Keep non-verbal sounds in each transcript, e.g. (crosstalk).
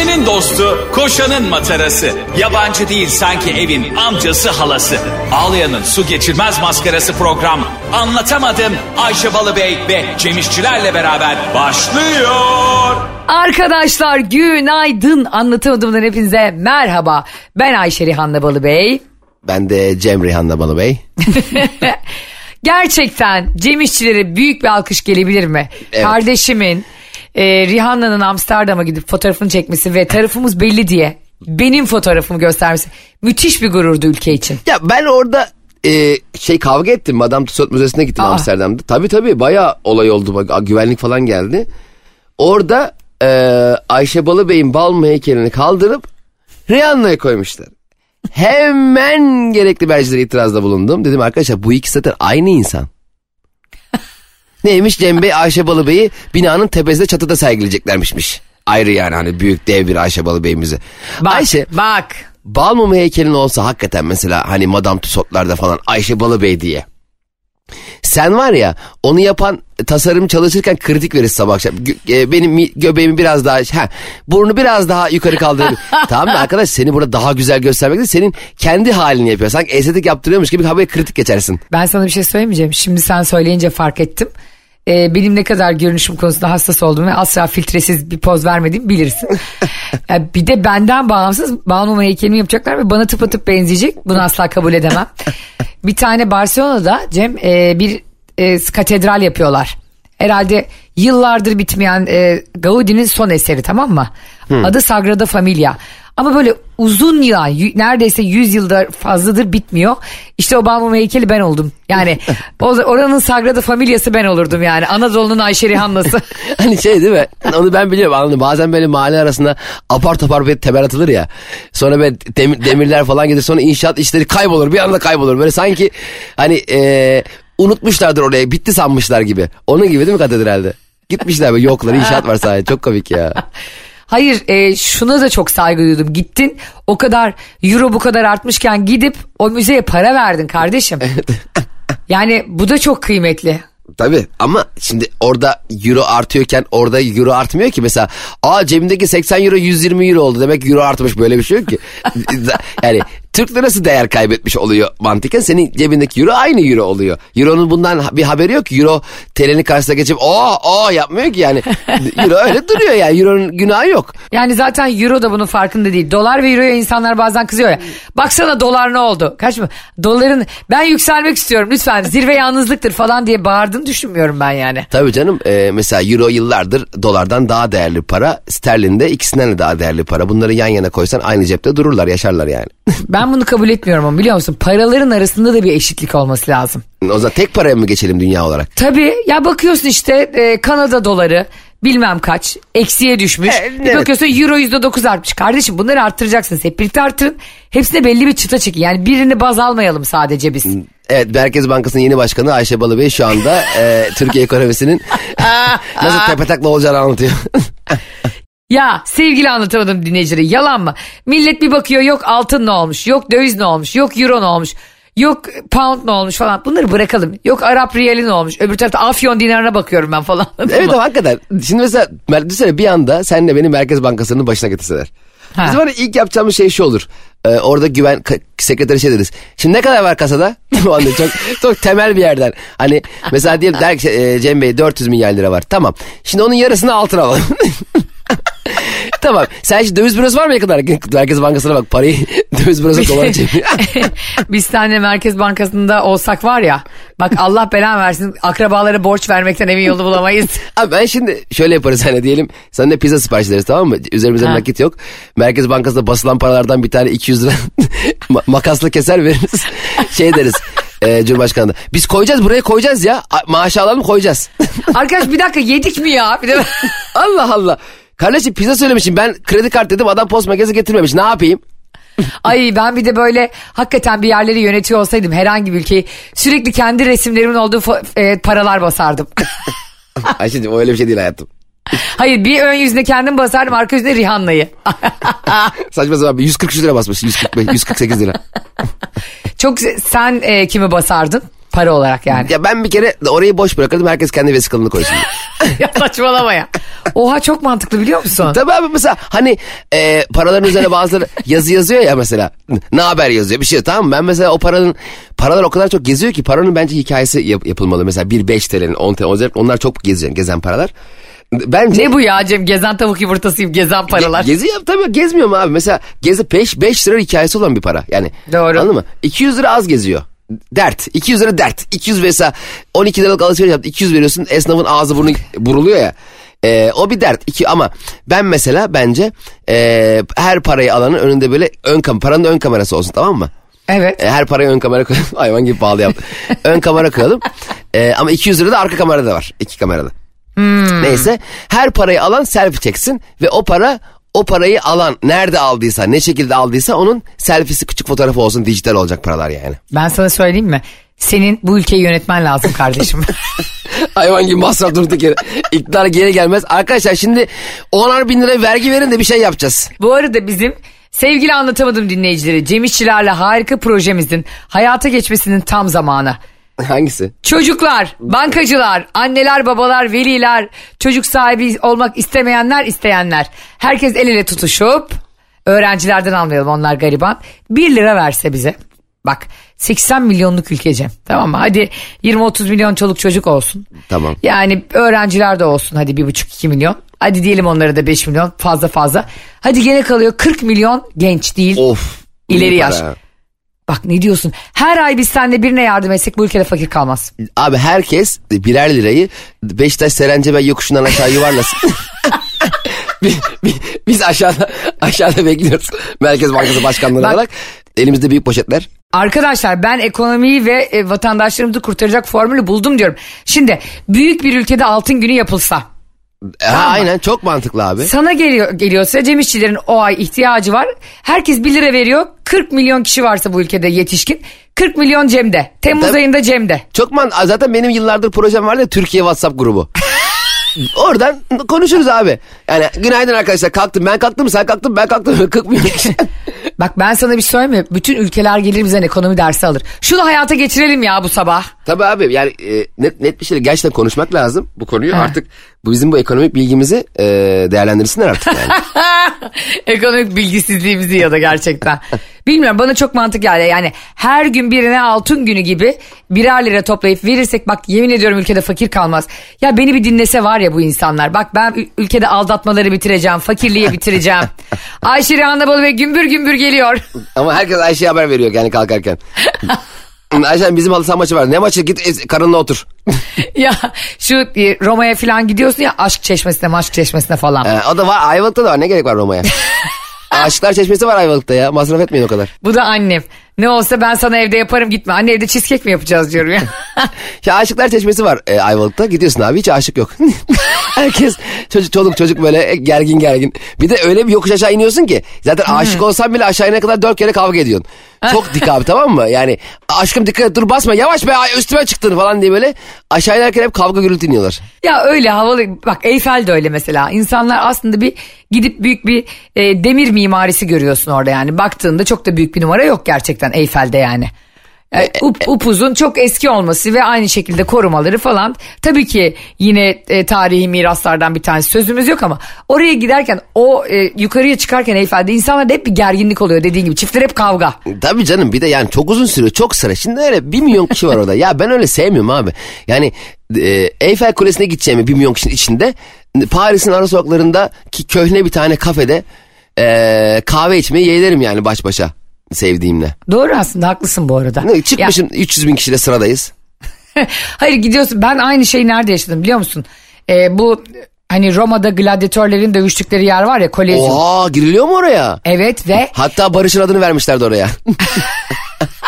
Ayşe'nin dostu, koşanın matarası. Yabancı değil sanki evin amcası halası. Ağlayan'ın su geçirmez maskarası program. Anlatamadım Ayşe Balıbey ve Cemişçilerle beraber başlıyor. Arkadaşlar günaydın anlatamadığımdan hepinize merhaba. Ben Ayşe Rihanna Balıbey. Ben de Cem Rihanna Balı Bey. (laughs) Gerçekten Cem İşçilere büyük bir alkış gelebilir mi? Evet. Kardeşimin e, Rihanna'nın Amsterdam'a gidip fotoğrafını çekmesi ve tarafımız belli diye benim fotoğrafımı göstermesi müthiş bir gururdu ülke için. Ya ben orada e, şey kavga ettim. Madame Tussauds Müzesi'ne gittim Aa. Amsterdam'da. Tabii tabii bayağı olay oldu. Güvenlik falan geldi. Orada e, Ayşe Balı Bey'in bal heykelini kaldırıp Rihanna'ya koymuşlar. Hemen gerekli mercilere itirazda bulundum. Dedim arkadaşlar bu ikisi zaten aynı insan. Neymiş Cem Bey Ayşe Balı Bey'i binanın tepesinde çatıda sergileyeceklermişmiş. Ayrı yani hani büyük dev bir Ayşe Balı Bey'imizi. Bak, Ayşe bak. bal mumu heykelin olsa hakikaten mesela hani Madame Tussauds'larda falan Ayşe Balı Bey diye. Sen var ya onu yapan tasarım çalışırken kritik verir sabah akşam. Gö- e, benim mi- göbeğimi biraz daha ha, burnu biraz daha yukarı kaldırır. (laughs) tamam mı arkadaş seni burada daha güzel göstermek değil senin kendi halini yapıyor. Sanki estetik yaptırıyormuş gibi haberi kritik geçersin. Ben sana bir şey söylemeyeceğim. Şimdi sen söyleyince fark ettim. Ee, benim ne kadar görünüşüm konusunda hassas olduğumu ve asla filtresiz bir poz vermediğimi bilirsin. (laughs) Ya bir de benden bağımsız Balmum heykelimi yapacaklar ve bana tıpatıp benzeyecek. Bunu asla kabul edemem. (laughs) bir tane Barcelona'da Cem e, bir e, katedral yapıyorlar. Herhalde yıllardır bitmeyen e, Gaudi'nin son eseri tamam mı? Adı Sagrada Familia. Ama böyle uzun yıl y- neredeyse 100 yılda fazladır bitmiyor. İşte o heykeli ben oldum. Yani (laughs) oranın Sagrada Familia'sı ben olurdum yani. Anadolu'nun Ayşe Rihanna'sı. (laughs) Hani şey değil mi? Onu ben biliyorum anladım. Bazen böyle mahalle arasında apar topar bir temel atılır ya. Sonra böyle demir- demirler falan gelir. Sonra inşaat işleri kaybolur. Bir anda kaybolur. Böyle sanki hani e, unutmuşlardır oraya. Bitti sanmışlar gibi. Onun gibi değil mi katedralde? Gitmişler böyle yoklar inşaat var sadece. Çok komik ya. (laughs) Hayır e, şuna da çok saygı duydum. Gittin o kadar euro bu kadar artmışken gidip o müzeye para verdin kardeşim. (laughs) yani bu da çok kıymetli. Tabii ama şimdi orada euro artıyorken orada euro artmıyor ki mesela. Aa cebimdeki 80 euro 120 euro oldu demek euro artmış böyle bir şey yok ki. (laughs) yani Türk lirası değer kaybetmiş oluyor mantıken senin cebindeki euro aynı euro oluyor. Euro'nun bundan bir haberi yok ki euro TL'nin karşısına geçip o o yapmıyor ki yani. (laughs) Euro öyle duruyor yani euronun günahı yok. Yani zaten euro da bunun farkında değil. Dolar ve euroya insanlar bazen kızıyor ya. Baksana dolar ne oldu? Kaç mı? Doların ben yükselmek istiyorum lütfen zirve yalnızlıktır falan diye bağırdığını düşünmüyorum ben yani. Tabii canım e, mesela euro yıllardır dolardan daha değerli para. Sterlin de ikisinden de daha değerli para. Bunları yan yana koysan aynı cepte dururlar yaşarlar yani. Ben bunu kabul etmiyorum ama biliyor musun? Paraların arasında da bir eşitlik olması lazım. O zaman tek paraya mı geçelim dünya olarak? Tabii ya bakıyorsun işte e, Kanada doları bilmem kaç eksiye düşmüş. E, Bir evet. bakıyorsun euro yüzde dokuz artmış. Kardeşim bunları arttıracaksınız. Hep birlikte arttırın. Hepsine belli bir çıta çekin. Yani birini baz almayalım sadece biz. Evet Merkez Bankası'nın yeni başkanı Ayşe Balıbey şu anda e, Türkiye ekonomisinin (laughs) nasıl tepetakla olacağını anlatıyor. (laughs) Ya sevgili anlatamadım dinleyicileri yalan mı? Millet bir bakıyor yok altın ne olmuş, yok döviz ne olmuş, yok euro ne olmuş, yok pound ne olmuş falan. Bunları bırakalım. Yok Arap riyali ne olmuş. Öbür tarafta Afyon dinarına bakıyorum ben falan. (laughs) evet ama hakikaten. Şimdi mesela düşünsene bir anda senle beni Merkez Bankası'nın başına getirseler. Ha. Bizim hani ilk yapacağımız şey şu olur. Ee, orada güven sekreteri şey deriz. Şimdi ne kadar var kasada? (laughs) O anda çok çok temel bir yerden. Hani mesela diyelim der ki e, Cem Bey 400 milyar lira var. Tamam. Şimdi onun yarısını altın alalım. (laughs) tamam. Sen şimdi döviz bürosu var mı yakın Merkez Bankası'na bak parayı (laughs) döviz bürosu dolara çeviriyor. (laughs) Biz seninle Merkez Bankası'nda olsak var ya bak Allah belanı versin akrabalara borç vermekten emin yolu bulamayız. (laughs) Abi ben şimdi şöyle yaparız hani diyelim sen de pizza sipariş ederiz tamam mı? Üzerimizde Ha. nakit yok. Merkez Bankası'nda basılan paralardan bir tane 200 lira ma- makasla keser veririz. Şey deriz e, Cumhurbaşkanı da, biz koyacağız buraya koyacağız ya maaşı alalım koyacağız. Arkadaş bir dakika yedik mi ya? Bir de... Allah Allah. Kardeşim pizza söylemişim ben kredi kart dedim adam post makinesi getirmemiş ne yapayım? Ay ben bir de böyle hakikaten bir yerleri yönetiyor olsaydım herhangi bir ülkeyi sürekli kendi resimlerimin olduğu e, paralar basardım. (laughs) Ayşe'cim o öyle bir şey değil hayatım. Hayır bir ön yüzüne kendim basardım arka yüzüne Rihanna'yı. (laughs) Saçma sapan bir 143 lira basmış 145 148 lira. Çok sen e, kimi basardın? Para olarak yani. Ya ben bir kere orayı boş bırakırdım herkes kendi vesikalını koysun. (laughs) ya saçmalama ya. Oha çok mantıklı biliyor musun? Tabii abi mesela hani e, paraların üzerine bazıları yazı yazıyor ya mesela. Ne haber yazıyor bir şey tamam mı? Ben mesela o paranın paralar o kadar çok geziyor ki paranın bence hikayesi yap- yapılmalı. Mesela bir 5 TL'nin 10 TL onlar çok geziyor gezen paralar. Bence Ne bu ya Cem? Gezen tavuk yumurtasıyım gezen paralar. Ge- Gezi yap tabii gezmiyor mu abi? Mesela gezi 5 5 lira hikayesi olan bir para. Yani Doğru. Anladın mı? 200 lira az geziyor. Dert. 200 lira dert. 200 mesela 12 liralık alışveriş yaptın. 200 veriyorsun. Esnafın ağzı burnu buruluyor ya. Ee, o bir dert. İki, ama ben mesela bence e, her parayı alanın önünde böyle ön kam paranın ön kamerası olsun tamam mı? Evet. E, her paraya (laughs) ön kamera koyalım. Hayvan gibi pahalı yaptım. ön kamera koyalım. E, ama 200 lira da arka kamerada var. iki kamerada. Neyse her parayı alan selfie çeksin ve o para o parayı alan nerede aldıysa ne şekilde aldıysa onun selfie'si küçük fotoğrafı olsun dijital olacak paralar yani. Ben sana söyleyeyim mi? Senin bu ülkeyi yönetmen lazım kardeşim. (laughs) Hayvan gibi masraf durduk yere. İktidar geri gelmez. Arkadaşlar şimdi 10'ar bin lira vergi verin de bir şey yapacağız. bu arada bizim sevgili anlatamadım dinleyicileri Cem İşçilerle harika projemizin hayata geçmesinin tam zamanı. (laughs) Hangisi? Çocuklar, bankacılar, anneler, babalar, veliler, çocuk sahibi olmak istemeyenler, isteyenler. Herkes el ele tutuşup, öğrencilerden almayalım onlar gariban. 1 lira verse bize. Bak 80 milyonluk ülke Cem. Tamam mı? Hadi 20-30 milyon çoluk çocuk olsun. Tamam. Yani öğrenciler de olsun hadi 1,5-2 milyon. Hadi diyelim onlara da 5 milyon fazla fazla. Hadi gene kalıyor 40 milyon genç değil. Of. İleri yaş. para. Bak ne diyorsun? Her ay biz seninle birine yardım etsek bu ülkede fakir kalmaz. Abi herkes birer lirayı Beşiktaş Serencebey yokuşundan aşağı yuvarlasın. (laughs) (laughs) Bi- bi- Biz aşağıda aşağıda bekliyoruz. Merkez Bankası Başkanlığı Bak- olarak. Elimizde büyük poşetler. Arkadaşlar ben ekonomiyi ve e, vatandaşlarımızı kurtaracak formülü buldum diyorum. Şimdi büyük bir ülkede altın günü yapılsa. Ha, aynen çok mantıklı abi. Sana geliyor geliyorsa Cem İşçilerin o ay ihtiyacı var. Herkes 1 lira veriyor. 40 milyon kişi varsa bu ülkede yetişkin. 40 milyon Cem'de. Temmuz Tabii. ayında Cem'de. Çok man zaten benim yıllardır projem vardı ya Türkiye WhatsApp grubu. (laughs) Oradan konuşuruz abi. Yani günaydın arkadaşlar kalktım ben kalktım sen kalktın ben kalktım 40 milyon kişi. Bak ben sana bir şey söyleyeyim mi? Bütün ülkeler gelir bizden ekonomi dersi alır. Şunu hayata geçirelim ya bu sabah. Tabii abi yani e, net, net bir şeyle gerçekten konuşmak lazım bu konuyu. Artık bu bizim bu ekonomik bilgimizi e, değerlendirsinler artık yani. (laughs) (laughs) Ekonomik bilgisizliğimizi ya da gerçekten. Bilmiyorum bana çok mantık geldi. Yani her gün birine altın günü gibi birer lira toplayıp verirsek bak yemin ediyorum ülkede fakir kalmaz. Ya beni bir dinlese var ya bu insanlar. Bak ben ül- ülkede aldatmaları bitireceğim, fakirliği bitireceğim. (laughs) Ayşe Rihanna Balı ve gümbür gümbür geliyor. Ama herkes Ayşe'ye haber veriyor yani kalkarken. (laughs) Ayşe bizim halı saha maçı var. Ne maçı git e, karınla otur. (laughs) ya şu e, Roma'ya falan gidiyorsun ya aşk çeşmesine maşk çeşmesine falan. Ee, o da var Ayvalık'ta da var ne gerek var Roma'ya. (laughs) Aşıklar Çeşmesi var Ayvalık'ta ya masraf etmeyin o kadar. Bu da annem. Ne olsa ben sana evde yaparım gitme. Anne evde cheesecake mi yapacağız diyorum ya. (laughs) Ya Aşıklar Çeşmesi var e, Ayvalık'ta gidiyorsun abi hiç aşık yok. (laughs) Herkes çocuk çoluk çocuk böyle gergin gergin. Bir de öyle bir yokuş aşağı iniyorsun ki zaten aşık olsan bile aşağı inene kadar dört kere kavga ediyorsun. Çok dik abi tamam mı? Yani aşkım dikkat et dur basma yavaş be üstüme çıktın falan diye böyle aşağı inerken hep kavga gürültü iniyorlar. Ya öyle havalı bak Eyfel de öyle mesela insanlar aslında bir gidip büyük bir e, demir mimarisi görüyorsun orada yani baktığında çok da büyük bir numara yok gerçekten Eyfel'de yani. E, up, upuzun çok eski olması ve aynı şekilde korumaları falan tabii ki yine e, tarihi miraslardan bir tanesi sözümüz yok ama oraya giderken o e, yukarıya çıkarken Eyfel'de insanlarda hep bir gerginlik oluyor dediğin gibi çiftler hep kavga. Tabii canım bir de yani çok uzun sürüyor çok sıra. Şimdi öyle bir milyon kişi var orada. Ya ben öyle sevmiyorum abi. Yani e, Eyfel Kulesi'ne gideceğimi bir milyon kişinin içinde Paris'in ara sokaklarında ki köhne bir tane kafede e, kahve içmeyi yeğlerim yani baş başa sevdiğimle. Doğru aslında haklısın bu arada. Ne, Ya- çıkmışım 300 bin kişiyle sıradayız. (laughs) Hayır gidiyorsun ben aynı şeyi nerede yaşadım biliyor musun? Ee, bu hani Roma'da gladyatörlerin dövüştükleri yer var ya Kolezyum. Oha giriliyor mu oraya? Evet ve Hatta Barış'ın adını vermişlerdi oraya. (laughs)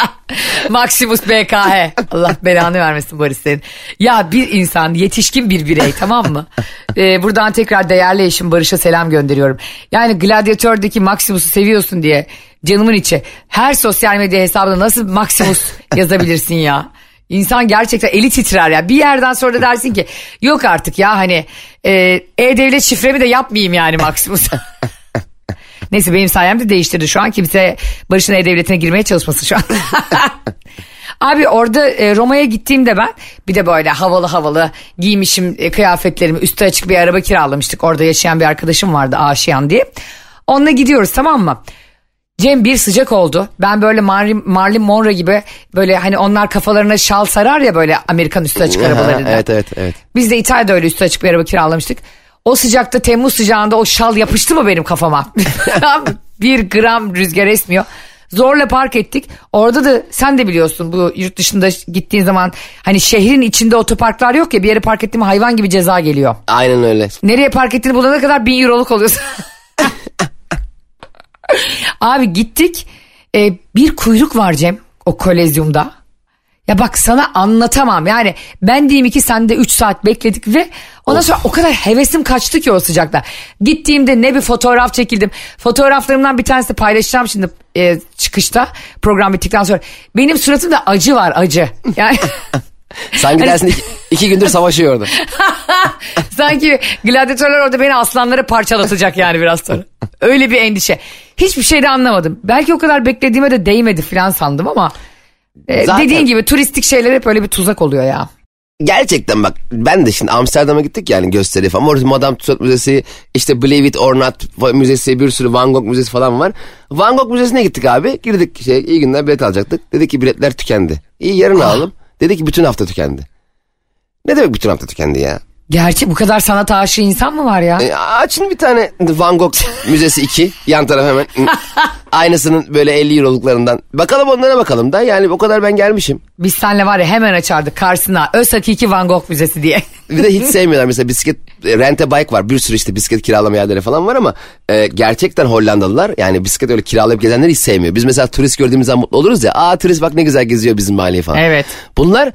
(laughs) Maximus BKH. Allah belanı vermesin Barış senin. Ya bir insan yetişkin bir birey tamam mı? Ee, buradan tekrar değerli eşim Barış'a selam gönderiyorum. Yani Gladiator'daki Maximus'u seviyorsun diye canımın içi. Her sosyal medya hesabına nasıl Maximus (laughs) yazabilirsin ya? İnsan gerçekten eli titrer ya. Bir yerden sonra da dersin ki yok artık ya hani e, e-devlet şifremi de yapmayayım yani Maximus. (laughs) Neyse benim sayemde değiştirdi şu an. Kimse Barış'ın E-Devleti'ne girmeye çalışmasın şu an. (laughs) Abi orada e, Roma'ya gittiğimde ben bir de böyle havalı havalı giymişim e, kıyafetlerimi üstü açık bir araba kiralamıştık. Orada yaşayan bir arkadaşım vardı Aşiyan diye. Onunla gidiyoruz tamam mı? Cem bir sıcak oldu. Ben böyle Marlin, Marlin Monroe gibi böyle hani onlar kafalarına şal sarar ya böyle Amerikan üstü açık arabalarında. (laughs) evet evet evet. Biz de İtalya'da öyle üstü açık bir araba kiralamıştık. O sıcakta Temmuz sıcağında o şal yapıştı mı benim kafama? (laughs) bir gram rüzgar esmiyor. Zorla park ettik. Orada da sen de biliyorsun bu yurt dışında gittiğin zaman hani şehrin içinde otoparklar yok ya bir yere park ettiğim hayvan gibi ceza geliyor. Aynen öyle. Nereye park ettiğini bulana kadar bin euroluk oluyorsun. (laughs) Abi gittik e, bir kuyruk var Cem o kolezyumda. Ya bak sana anlatamam yani ben diyeyim iki sen de üç saat bekledik ve ondan sonra o kadar hevesim kaçtı ki o sıcakta. Gittiğimde ne bir fotoğraf çekildim. Fotoğraflarımdan bir tanesi paylaşacağım şimdi e, çıkışta program bittikten sonra. Benim suratımda acı var acı. Yani (laughs) Sanki dersin iki, iki gündür savaşıyor orada. (laughs) Sanki gladyatörler orada beni aslanlara parçalatacak yani biraz sonra. Öyle bir endişe. Hiçbir şey de anlamadım. Belki o kadar beklediğime de değmedi falan sandım ama... e, Zaten- Dediğin gibi turistik şeyler hep öyle bir tuzak oluyor ya. Gerçekten bak ben de şimdi Amsterdam'a gittik yani gösteri falan. Orada Madame Tussauds Müzesi, işte Believe It or Not Müzesi, bir sürü Van Gogh Müzesi falan var. Van Gogh Müzesi'ne gittik abi. Girdik şey iyi günler bilet alacaktık. Dedi ki biletler tükendi. İyi yarın alalım. Dedi ki bütün hafta tükendi. Ne demek bütün hafta tükendi ya? Gerçi bu kadar sanat aşığı insan mı var ya? E, açın bir tane Van Gogh Müzesi 2. Yan taraf hemen. (laughs) Aynısının böyle 50 euroluklarından. Bakalım onlara bakalım da. Yani o kadar ben gelmişim. Biz senle var ya hemen açardık karşısına Öz Hakiki Van Gogh Müzesi diye. Bir de hiç (laughs) sevmiyorlar mesela bisiklet e, rente bike var bir sürü işte bisiklet kiralama yerleri falan var ama e, gerçekten Hollandalılar yani bisiklet öyle kiralayıp gezenleri hiç sevmiyor. Biz mesela turist gördüğümüz zaman mutlu oluruz ya aa turist bak ne güzel geziyor bizim mahalleyi falan. Evet. Bunlar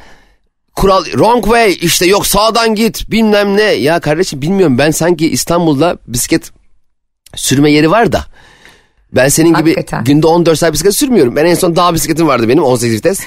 kural wrong way işte yok sağdan git bilmem ne ya kardeşim bilmiyorum ben sanki İstanbul'da bisiklet sürme yeri var da ben senin gibi Hakikaten. günde 14 saat bisiklet sürmüyorum. Ben en son dağ bisikletim vardı benim 18 vites.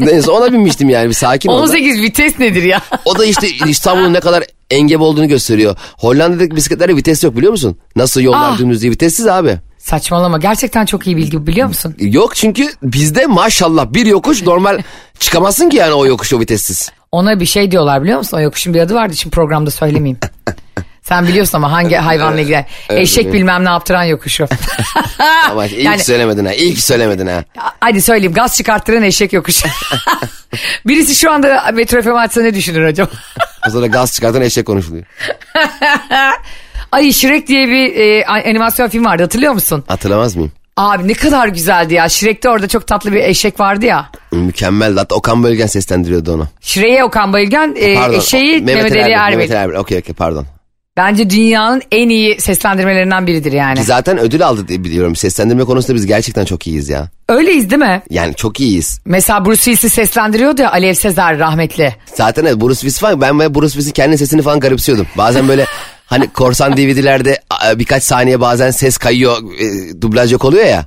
en son ona binmiştim yani bir sakin ol. da. 18 vites nedir ya? O da işte İstanbul'un ne kadar engebe olduğunu gösteriyor. Hollanda'daki bisikletlerde vites yok biliyor musun? Nasıl yollar Ah. dümdüz diye vitessiz abi. Saçmalama gerçekten çok iyi bilgi biliyor musun? Yok çünkü bizde maşallah bir yokuş normal (laughs) çıkamazsın ki yani o yokuş o vitessiz. Ona bir şey diyorlar biliyor musun? O yokuşun bir adı vardı şimdi programda söylemeyeyim. (laughs) Sen biliyorsun ama hangi hayvanla ilgili. Eşek evet. bilmem ne yaptıran yokuşu. (laughs) Ama iyi Yani- söylemedin ha. İyi ki söylemedin ha. Hadi söyleyeyim gaz çıkarttıran eşek yokuşu. Birisi şu anda Metro FM ne düşünür acaba? O sonra gaz çıkartan eşek konuşuluyor. Ay Shrek diye bir e, animasyon film vardı hatırlıyor musun? Hatırlamaz mıyım? Abi ne kadar güzeldi ya. Shrek'te orada çok tatlı bir eşek vardı ya. Mükemmel. Hatta Okan Bölgen seslendiriyordu onu. Shrek'e Okan Bayülgen, e, Pardon. eşeği Mehmet Mehmet Ali Erbil. Erbil. Okey okey pardon. Bence dünyanın en iyi seslendirmelerinden biridir yani. Zaten ödül aldı diye biliyorum. Seslendirme konusunda biz gerçekten çok iyiyiz ya. Öyleyiz değil mi? Yani çok iyiyiz. Mesela Bruce Willis'i seslendiriyordu ya Alev Sezer rahmetli. Zaten evet, Bruce Willis falan ben ve Bruce Willis'in kendi sesini falan garipsiyordum. Bazen böyle (laughs) hani korsan DVD'lerde birkaç saniye bazen ses kayıyor e, dublaj yok oluyor ya.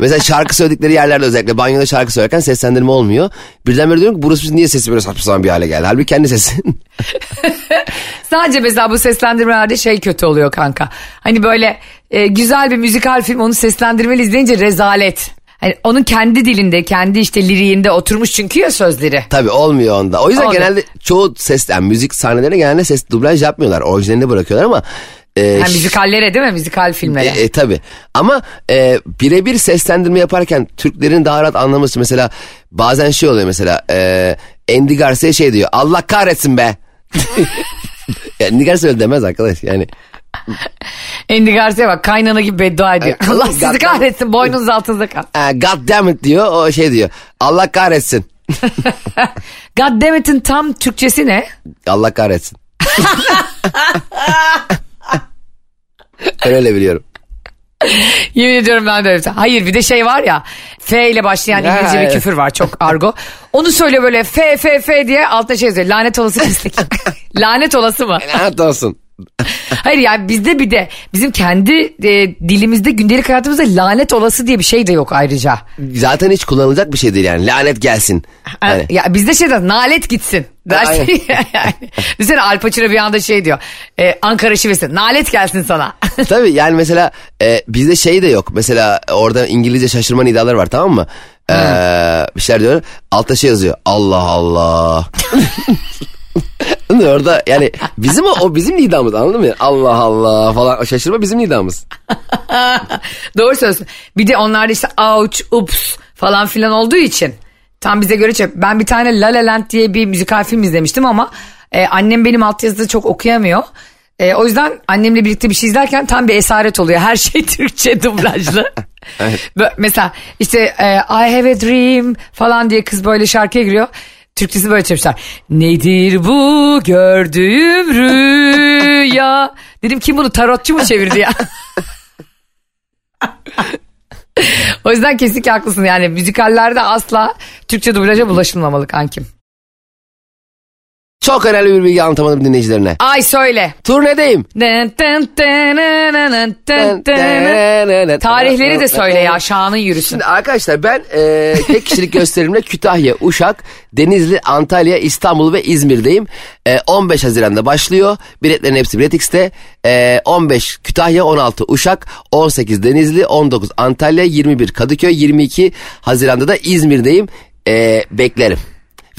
Mesela şarkı söyledikleri yerlerde özellikle banyoda şarkı söylerken seslendirme olmuyor. Birden böyle diyorum ki Bruce niye sesi böyle saçma sapan bir hale geldi? Halbuki kendi sesi. (laughs) Sadece mesela bu seslendirmelerde şey kötü oluyor kanka. Hani böyle e, güzel bir müzikal film onu seslendirmeli izleyince rezalet. Hani onun kendi dilinde, kendi işte liriğinde oturmuş çünkü ya sözleri. Tabii olmuyor onda. O yüzden Olmuyor. genelde çoğu ses yani müzik sahnelerine genelde ses dublaj yapmıyorlar. Orijinalini bırakıyorlar ama e, Yani müzikallere değil mi? Müzikal filmlere. E, e, tabii ama e, birebir seslendirme yaparken Türklerin daha rahat anlaması mesela bazen şey oluyor mesela e, Andy Garcia şey diyor Allah kahretsin be. (laughs) Andy Garcia öyle demez arkadaş yani. Andy Garcia bak kaynana gibi beddua ediyor. Ay, Allah sizi kahretsin boynunuz altınızda kal. God damn it diyor o şey diyor Allah kahretsin. (laughs) God damn it'in tam Türkçesi ne? Allah kahretsin. (laughs) ben öyle biliyorum. Yemin ediyorum ben de öyle. Hayır bir de şey var ya F ile başlayan Ha, İngilizce bir evet. küfür var çok argo. Onu söyle böyle F F F diye altta şey yazıyor. Lanet olası pislik. (laughs) Lanet olası mı? Lanet olsun. (laughs) Hayır yani bizde bir de bizim kendi e, dilimizde gündelik hayatımızda lanet olası diye bir şey de yok ayrıca. Zaten hiç kullanılacak bir şey değil yani lanet gelsin. Hani, Ya bizde şey de nalet gitsin. Dersin yani. Düşünsene Al Pacino bir anda şey diyor. E, Ankara şivesi nalet gelsin sana. (laughs) Tabii yani mesela e, bizde şey de yok. Mesela orada İngilizce şaşırma nidaları var tamam mı? Ee, bir şeyler diyor. Altta şey yazıyor. Allah Allah. (laughs) Orada yani bizim o, o bizim nidamız anladın mı? Allah Allah falan şaşırma bizim nidamız. (laughs) Doğru söylüyorsun. Bir de onlarda işte ouch, ups falan filan olduğu için tam bize göre çok. Ben bir tane La La Land diye bir müzikal film izlemiştim ama e, annem benim altyazıda çok okuyamıyor. E, o yüzden annemle birlikte bir şey izlerken tam bir esaret oluyor. Her şey (laughs) Türkçe dublajlı. (laughs) Bö- Mesela işte e, I have a dream falan diye kız böyle şarkıya giriyor. Türkçesi böyle çevirmişler. Nedir bu gördüğüm rüya? Dedim kim bunu tarotçu mu çevirdi ya? (laughs) o yüzden kesinlikle haklısın yani müzikallerde asla Türkçe dublaja bulaşılmamalı kankim. Çok önemli bir bilgi anlatamadım dinleyicilerine. Ay söyle. Turnedeyim. Tarihleri de söyle ya şanın yürüsün. Şimdi arkadaşlar ben e, tek kişilik (laughs) gösterimle Kütahya, Uşak, Denizli, Antalya, İstanbul ve İzmir'deyim. E, 15 Haziran'da başlıyor. Biletlerin hepsi Biletix'te. E, 15 Kütahya, 16 Uşak, 18 Denizli, 19 Antalya, 21 Kadıköy, 22 Haziran'da da İzmir'deyim. E, beklerim.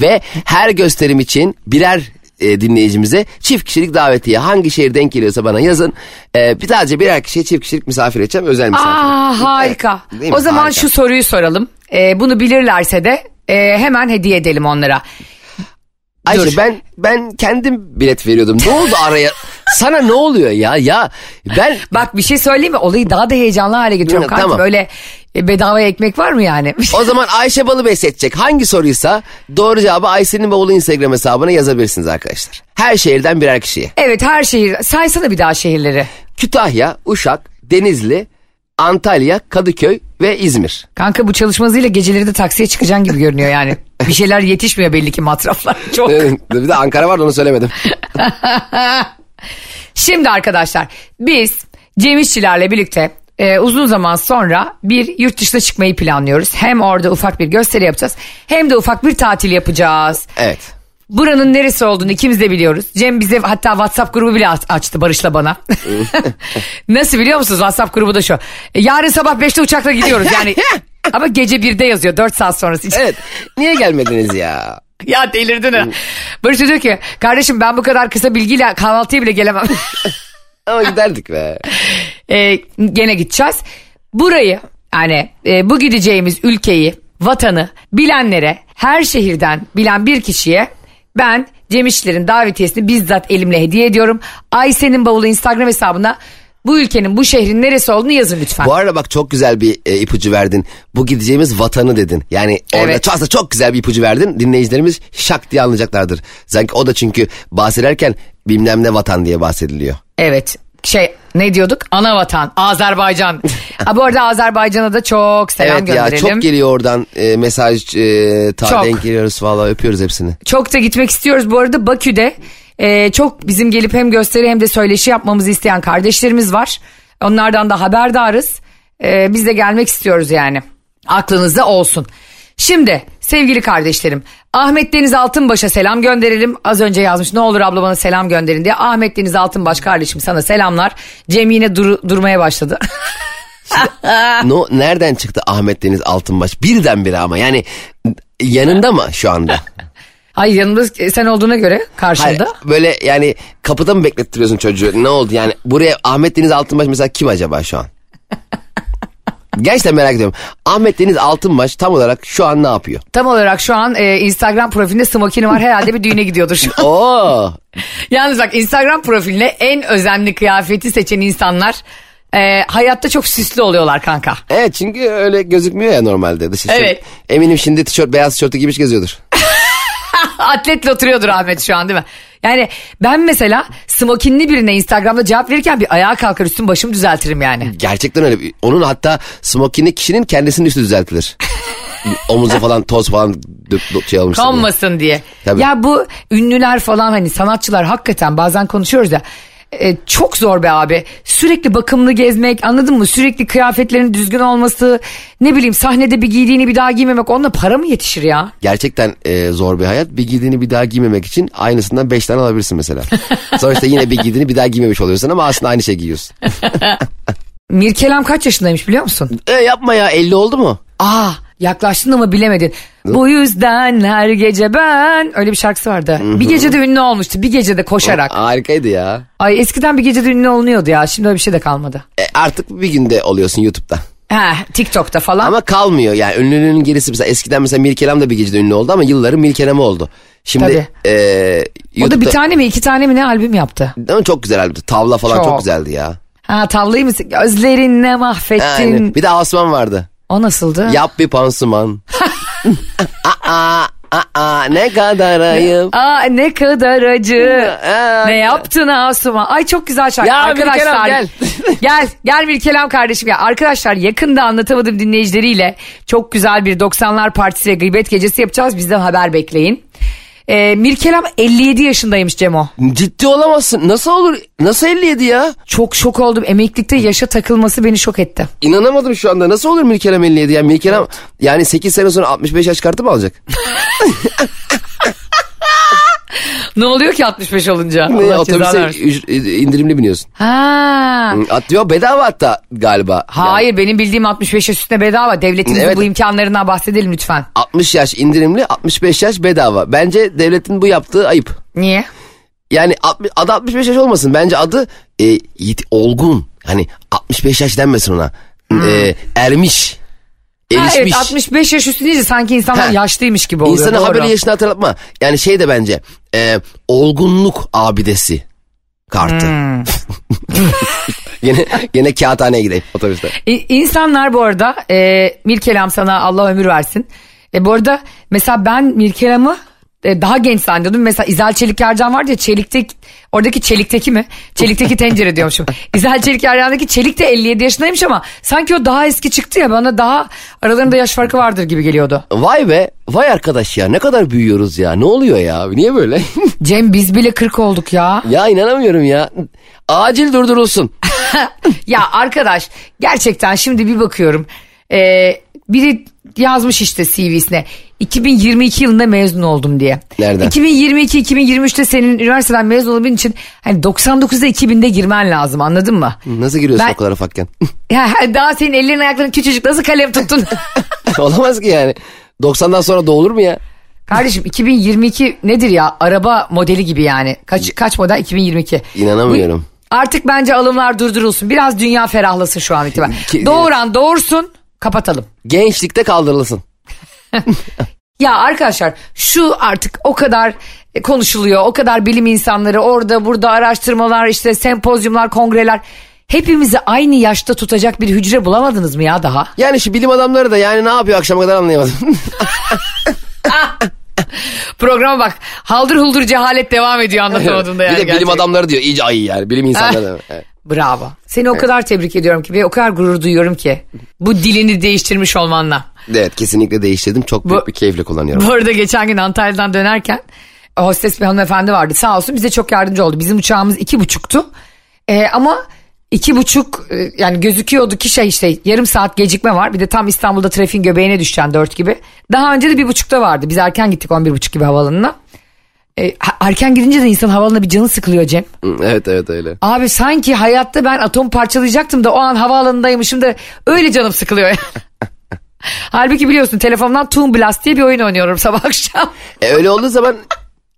Ve her gösterim için birer e, dinleyicimize çift kişilik davetiye hangi şehir denk geliyorsa bana yazın. E, bir sadece birer kişiye çift kişilik misafir edeceğim özel misafir. Aa harika. Mi? O zaman Harika. şu soruyu soralım. Ee, bunu bilirlerse de e, hemen hediye edelim onlara. Ayşe Dur. ben ben kendim bilet veriyordum. Ne oldu araya? (laughs) Sana ne oluyor ya? Ya ben Bak bir şey söyleyeyim mi? Olayı daha da heyecanlı hale getiriyorum Hı, kankim. tamam. Öyle e, bedava ekmek var mı yani? o (laughs) zaman Ayşe Balıbey seçecek. Hangi soruysa doğru cevabı Ayşe'nin bavulu Instagram hesabına yazabilirsiniz arkadaşlar. Her şehirden birer kişiye. evet her şehir. Saysana bir daha şehirleri. Kütahya, Uşak, Denizli, Antalya, Kadıköy ve İzmir. Kanka bu çalışma hızıyla geceleri de taksiye çıkacaksın gibi görünüyor yani. (laughs) Bir şeyler yetişmiyor belli ki masraflar (laughs) çok. bir de Ankara vardı onu söylemedim. Şimdi arkadaşlar biz Cem İşçilerle birlikte e, uzun zaman sonra bir yurt dışına çıkmayı planlıyoruz. Hem orada ufak bir gösteri yapacağız hem de ufak bir tatil yapacağız. Evet. Buranın neresi olduğunu ikimiz de biliyoruz. Cem bize hatta WhatsApp grubu bile aç- açtı Barış'la bana. (laughs) (laughs) Nasıl biliyor musunuz WhatsApp grubu da şu. E, Yarın sabah 5'te uçakla gidiyoruz yani. (laughs) Ama gece 1'de yazıyor 4 saat sonrası için. Evet. Niye gelmediniz ya? Ya delirdin ha. Barış diyor ki kardeşim ben bu kadar kısa bilgiyle kahvaltıya bile gelemem. Ama giderdik be. E, gene gideceğiz. Burayı yani e, bu gideceğimiz ülkeyi, vatanı bilenlere, her şehirden bilen bir kişiye ben Cem İşçilerin davetiyesini bizzat elimle hediye ediyorum. Aysen'in bavulu Instagram hesabına bu ülkenin, bu şehrin neresi olduğunu yazın lütfen. Bu arada bak çok güzel bir e, ipucu verdin. Bu gideceğimiz vatanı dedin. Yani orada Evet. aslında çok güzel bir ipucu verdin. Dinleyicilerimiz şak diye anlayacaklardır. Sanki o da çünkü bahsederken bilmem ne vatan diye bahsediliyor. Evet. Şey ne diyorduk? Ana vatan, Azerbaycan. (laughs) ha, bu arada Azerbaycan'a da çok selam evet ya gönderelim. çok geliyor oradan e, mesaj e, ta Çok. denk geliyoruz valla öpüyoruz hepsini. Çok da gitmek istiyoruz. Bu arada Bakü'de e, çok bizim gelip hem gösteri hem de söyleşi yapmamızı isteyen kardeşlerimiz var. Onlardan da haberdarız. E, biz de gelmek istiyoruz yani. Aklınızda olsun. Şimdi sevgili kardeşlerim Ahmet Deniz Altınbaş'a selam gönderelim. Az önce yazmış ne olur abla bana selam gönderin diye. Ahmet Deniz Altınbaş kardeşim sana selamlar. Cem yine dur- durmaya başladı. (laughs) no, nereden çıktı Ahmet Deniz Altınbaş? Birdenbire ama yani yanında mı şu anda? (laughs) Hayır yanımda sen olduğuna göre Hayır, karşında. böyle yani kapıda mı beklettiriyorsun çocuğu? Ne oldu yani? Buraya Ahmet Deniz Altınbaş mesela kim acaba şu an? (laughs) Gerçekten merak ediyorum. Ahmet Deniz Altınbaş tam olarak şu an ne yapıyor? Tam olarak şu an e, Instagram profilinde smokini var herhalde bir düğüne gidiyordur şu (laughs) an. (laughs) Oo, Yalnız bak Instagram profiline en özenli kıyafeti seçen insanlar e, hayatta çok süslü oluyorlar kanka. evet çünkü öyle gözükmüyor ya normalde dışı. Evet. Eminim şimdi tişört beyaz tişörtü giymiş geziyordur. (laughs) Atletle oturuyordur Ahmet şu an değil mi? Yani ben mesela smokinli birine Instagram'da cevap verirken bir ayağa kalkar üstüm başımı düzeltirim yani. Gerçekten öyle. Onun hatta smokinli kişinin kendisinin üstü düzeltilir. (laughs) Omuza falan toz falan şey olmuş. Konmasın diye. Tabii. Ya bu ünlüler falan hani sanatçılar hakikaten bazen konuşuyoruz ya. E, çok zor be abi. Sürekli bakımlı gezmek anladın mı? Sürekli kıyafetlerin düzgün olması. Ne bileyim sahnede bir giydiğini bir daha giymemek. Onunla para mı yetişir ya? Gerçekten e, zor bir hayat. Bir giydiğini bir daha giymemek için aynısından 5 tane alabilirsin mesela. (laughs) Sonuçta yine bir giydiğini bir daha giymemiş oluyorsun ama aslında aynı şey giyiyorsun. (laughs) Mirkelam kaç yaşındaymış biliyor musun? E, yapma ya 50 oldu mu? Aa Yaklaştın ama bilemedin. Bu yüzden her gece ben öyle bir şarkısı vardı. Bir gecede ünlü olmuştu. Bir gecede koşarak. Harikaydı ya. Ay eskiden bir gecede ünlü olunuyordu ya. Şimdi öyle bir şey de kalmadı. E, artık bir günde oluyorsun YouTube'da. He, TikTok'ta falan. Ama kalmıyor yani ünlülüğünün gerisi mesela eskiden mesela Mirkelam da bir gecede ünlü oldu ama yılların Mirkelam'ı oldu. Şimdi Tabii. e, o da bir tane mi iki tane mi ne albüm yaptı? Ama çok güzel albümdü. Tavla falan çok, Çok. güzeldi ya. Ha tavlayı mı? Gözlerinle mahvettin. Yani, bir de Asman vardı. O nasıldı? Yap bir pansuman. (laughs) aa, aa, ne kadar ayıp. Aa ne kadar acı. Aa, ne yaptın Asuman? Ay çok güzel şarkı. Ya Arkadaşlar Mirkelam, (laughs) gel. gel. Gel Mirkelam kardeşim gel. Arkadaşlar yakında anlatamadığım dinleyicileriyle çok güzel bir 90'lar partisi ve gıybet gecesi yapacağız. Bizden haber bekleyin. Ee, Mirkelam 57 yaşındaymış Cemo. Ciddi olamazsın. Nasıl olur? Nasıl 57 ya? Çok şok oldum. Emeklilikte yaşa takılması beni şok etti. İnanamadım şu anda. Nasıl olur Mirkelam 57 ya? Mirkelam yani 8 sene sonra 65 yaş kartı mı alacak? (laughs) Ne oluyor ki 65 olunca? Ne, Allah cezanı Otobüse versin. üc- indirimli biniyorsun. Ha. Atıyor bedava hatta galiba. Hayır benim bildiğim 65 yaş üstüne bedava. Devletimizin Evet. bu imkanlarından bahsedelim lütfen. 60 yaş indirimli 65 yaş bedava. Bence devletin bu yaptığı ayıp. Niye? Yani 60, adı 65 yaş olmasın. Bence adı e, yit- olgun. Hani 65 yaş denmesin ona. E, ermiş. Ha, Erişmiş. evet 65 yaş üstü deyince sanki insanlar Ha. yaşlıymış gibi oluyor. İnsanı doğru. haberi yaşını hatırlatma. Yani şey de bence e, olgunluk abidesi kartı. Hmm. (laughs) gene, gene kağıthaneye gideyim otobüste. İnsanlar bu arada e, Mirkelam sana Allah ömür versin. E, bu arada mesela ben Mirkelam'ı daha genç zannediyordum. Mesela İzel Çelik Ercan vardı ya Çelik'te oradaki Çelik'teki mi? Çelik'teki tencere diyormuşum. (laughs) İzel Çelik Ercan'daki Çelik de 57 yaşındaymış ama sanki o daha eski çıktı ya bana daha aralarında yaş farkı vardır gibi geliyordu. Vay be vay arkadaş ya ne kadar büyüyoruz ya ne oluyor ya niye böyle? (laughs) Cem biz bile 40 olduk ya. ya inanamıyorum ya. Acil durdurulsun. (laughs) ya arkadaş gerçekten şimdi bir bakıyorum. Ee, biri yazmış işte CV'sine 2022 yılında mezun oldum diye. Nereden? 2022-2023'te senin üniversiteden mezun olabilmen için hani 99'da 2000'de girmen lazım anladın mı? Nasıl giriyorsun Ben- o kadar ufakken? (laughs) Ya daha senin ellerin ayakların küçücük nasıl kalem tuttun? (laughs) Olamaz ki yani. 90'dan sonra doğulur mu ya? Kardeşim 2022 nedir ya? Araba modeli gibi yani. Kaç kaç model 2022? İnanamıyorum. Bu- artık bence alımlar durdurulsun. Biraz dünya ferahlasın şu an itibaren. Doğuran doğursun kapatalım. Gençlikte kaldırılsın. (laughs) Ya arkadaşlar şu artık o kadar konuşuluyor. O kadar bilim insanları orada burada araştırmalar işte sempozyumlar kongreler. Hepimizi aynı yaşta tutacak bir hücre bulamadınız mı ya daha? Yani şu bilim adamları da yani ne yapıyor akşama kadar anlayamadım. (laughs) Programa bak haldır huldur cehalet devam ediyor anlatamadığında yani bir de bilim gerçekten. adamları diyor iyice ayı yani bilim insanları. (laughs) Evet. Bravo. Seni o kadar tebrik ediyorum ki ve o kadar gurur duyuyorum ki. Bu dilini değiştirmiş olmanla. evet kesinlikle değiştirdim çok büyük Bu- bir keyifle kullanıyorum. Bu arada geçen gün Antalya'dan dönerken hostes bir hanımefendi vardı. Sağ olsun bize çok yardımcı oldu. Bizim uçağımız iki buçuktu. Ee, ama iki buçuk e, yani gözüküyordu ki şey işte yarım saat gecikme var. Bir de tam İstanbul'da trafiğin göbeğine düşeceksin dört gibi. Daha önce de bir buçukta vardı. Biz erken gittik on bir buçuk gibi havaalanına. Ha- erken gidince de insan havaalanına bir canı sıkılıyor Cem. (laughs) Evet evet öyle. Abi sanki hayatta ben atom parçalayacaktım da o an havaalanındaymışım da öyle canım sıkılıyor. (laughs) Halbuki biliyorsun telefondan Toon Blast diye bir oyun oynuyorum sabah akşam. (laughs) E, öyle olduğu zaman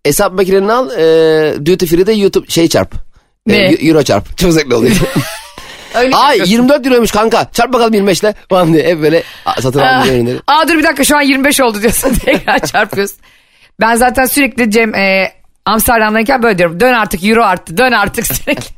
hesap makineni al e, duty free'de YouTube şey çarp. E, Ne? Euro çarp. Çok zevkli oluyor. Öyle Ay yapıyorsun. 24 euroymuş kanka. Çarp bakalım 25 ile falan diye. Hep böyle a, satın Aa, aldığım ürünleri. aa dur bir dakika şu an 25 oldu diyorsun tekrar çarpıyorsun. Ben zaten sürekli Cem e, Amsterdam'dayken böyle diyorum. Dön artık euro arttı dön artık (laughs) sürekli.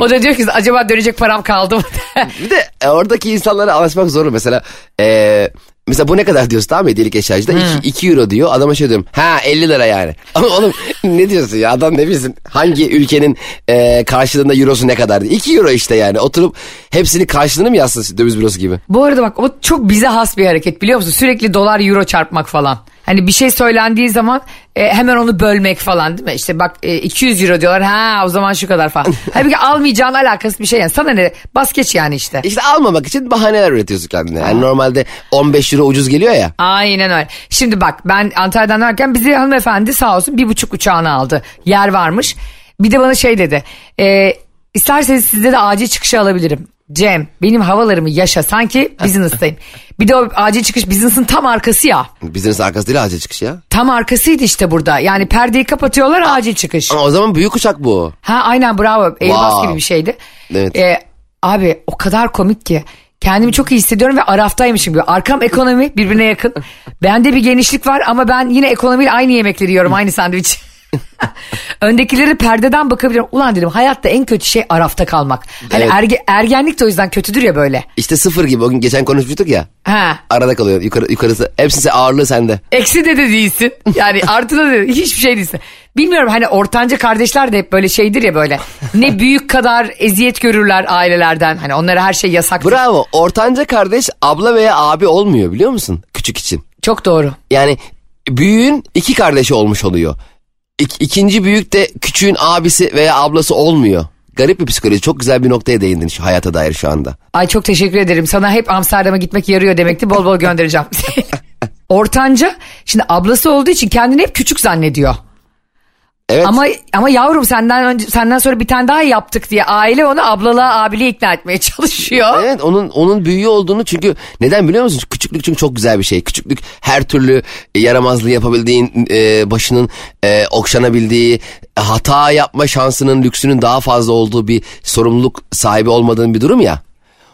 o da diyor ki acaba dönecek param kaldı mı? (laughs) Bir de e, oradaki insanlara alışmak zor. Mesela e, mesela bu ne kadar diyorsun tamam mı hediyelik eşyacıda? 2 euro diyor. Adama şey diyorum. Ha 50 lira yani. (laughs) Ama oğlum ne diyorsun ya? Adam ne bilsin hangi ülkenin e, karşılığında eurosu ne kadar diye. 2 euro işte yani. Oturup hepsini karşılığını mı yazsın döviz bürosu gibi? Bu arada bak o çok bize has bir hareket biliyor musun? Sürekli dolar euro çarpmak falan. Hani bir şey söylendiği zaman e, hemen onu bölmek falan değil mi? İşte bak e, 200 euro diyorlar ha o zaman şu kadar falan. (laughs) Halbuki almayacağın alakası bir şey yani. Sana ne bas geç yani işte. İşte almamak için bahaneler üretiyorsun kendine. Yani normalde 15 euro ucuz geliyor ya. Aynen öyle. Şimdi bak ben Antalya'dan dönerken bizi hanımefendi sağ olsun bir buçuk uçağını aldı. Yer varmış. Bir de bana şey dedi. E, isterseniz sizde de acil çıkışı alabilirim. Cem benim havalarımı yaşa sanki business'tayım. (laughs) Bir de o acil çıkış business'ın tam arkası ya. Business arkası değil acil çıkış ya. Tam arkasıydı işte burada. Yani perdeyi kapatıyorlar acil çıkış. Ama o zaman büyük uçak bu. Ha aynen bravo. Airbus Wow. gibi bir şeydi. Evet. Ee, abi o kadar komik ki. Kendimi çok iyi hissediyorum ve araftaymışım gibi. Arkam ekonomi birbirine yakın. Bende bir genişlik var ama ben yine ekonomiyle aynı yemekleri yiyorum. Aynı sandviç. (laughs) Öndekileri perdeden bakabiliyorum. Ulan dedim hayatta en kötü şey arafta kalmak. Hani Evet. erge- ergenlik de o yüzden kötüdür ya böyle. İşte sıfır gibi o gün geçen konuşmuştuk ya. Ha. Arada kalıyor yukarı, yukarısı. Hepsi ağırlığı sende. Eksi de de değilsin. Yani (laughs) artı da de hiçbir şey değilsin. Bilmiyorum hani ortanca kardeşler de hep böyle şeydir ya böyle. Ne (laughs) büyük kadar eziyet görürler ailelerden. Hani onlara her şey yasak. Bravo. Ortanca kardeş abla veya abi olmuyor biliyor musun? Küçük için. Çok doğru. Yani büyüğün iki kardeşi olmuş oluyor. İk, ikinci büyük de küçüğün abisi veya ablası olmuyor. Garip bir psikoloji. Çok güzel bir noktaya değindin şu hayata dair şu anda. Ay çok teşekkür ederim. Sana hep Amsterdam'a gitmek yarıyor demekti. Bol bol göndereceğim. (laughs) Ortanca şimdi ablası olduğu için kendini hep küçük zannediyor. Evet. Ama ama yavrum senden önce senden sonra bir tane daha yaptık diye aile onu ablalığa abiliğe ikna etmeye (laughs) çalışıyor. Evet onun onun büyüğü olduğunu çünkü neden biliyor musun? Küçüklük çünkü çok güzel bir şey. Küçüklük her türlü e, yaramazlığı yapabildiğin, e, başının e, okşanabildiği, hata yapma şansının, lüksünün daha fazla olduğu bir sorumluluk sahibi olmadığın bir durum ya.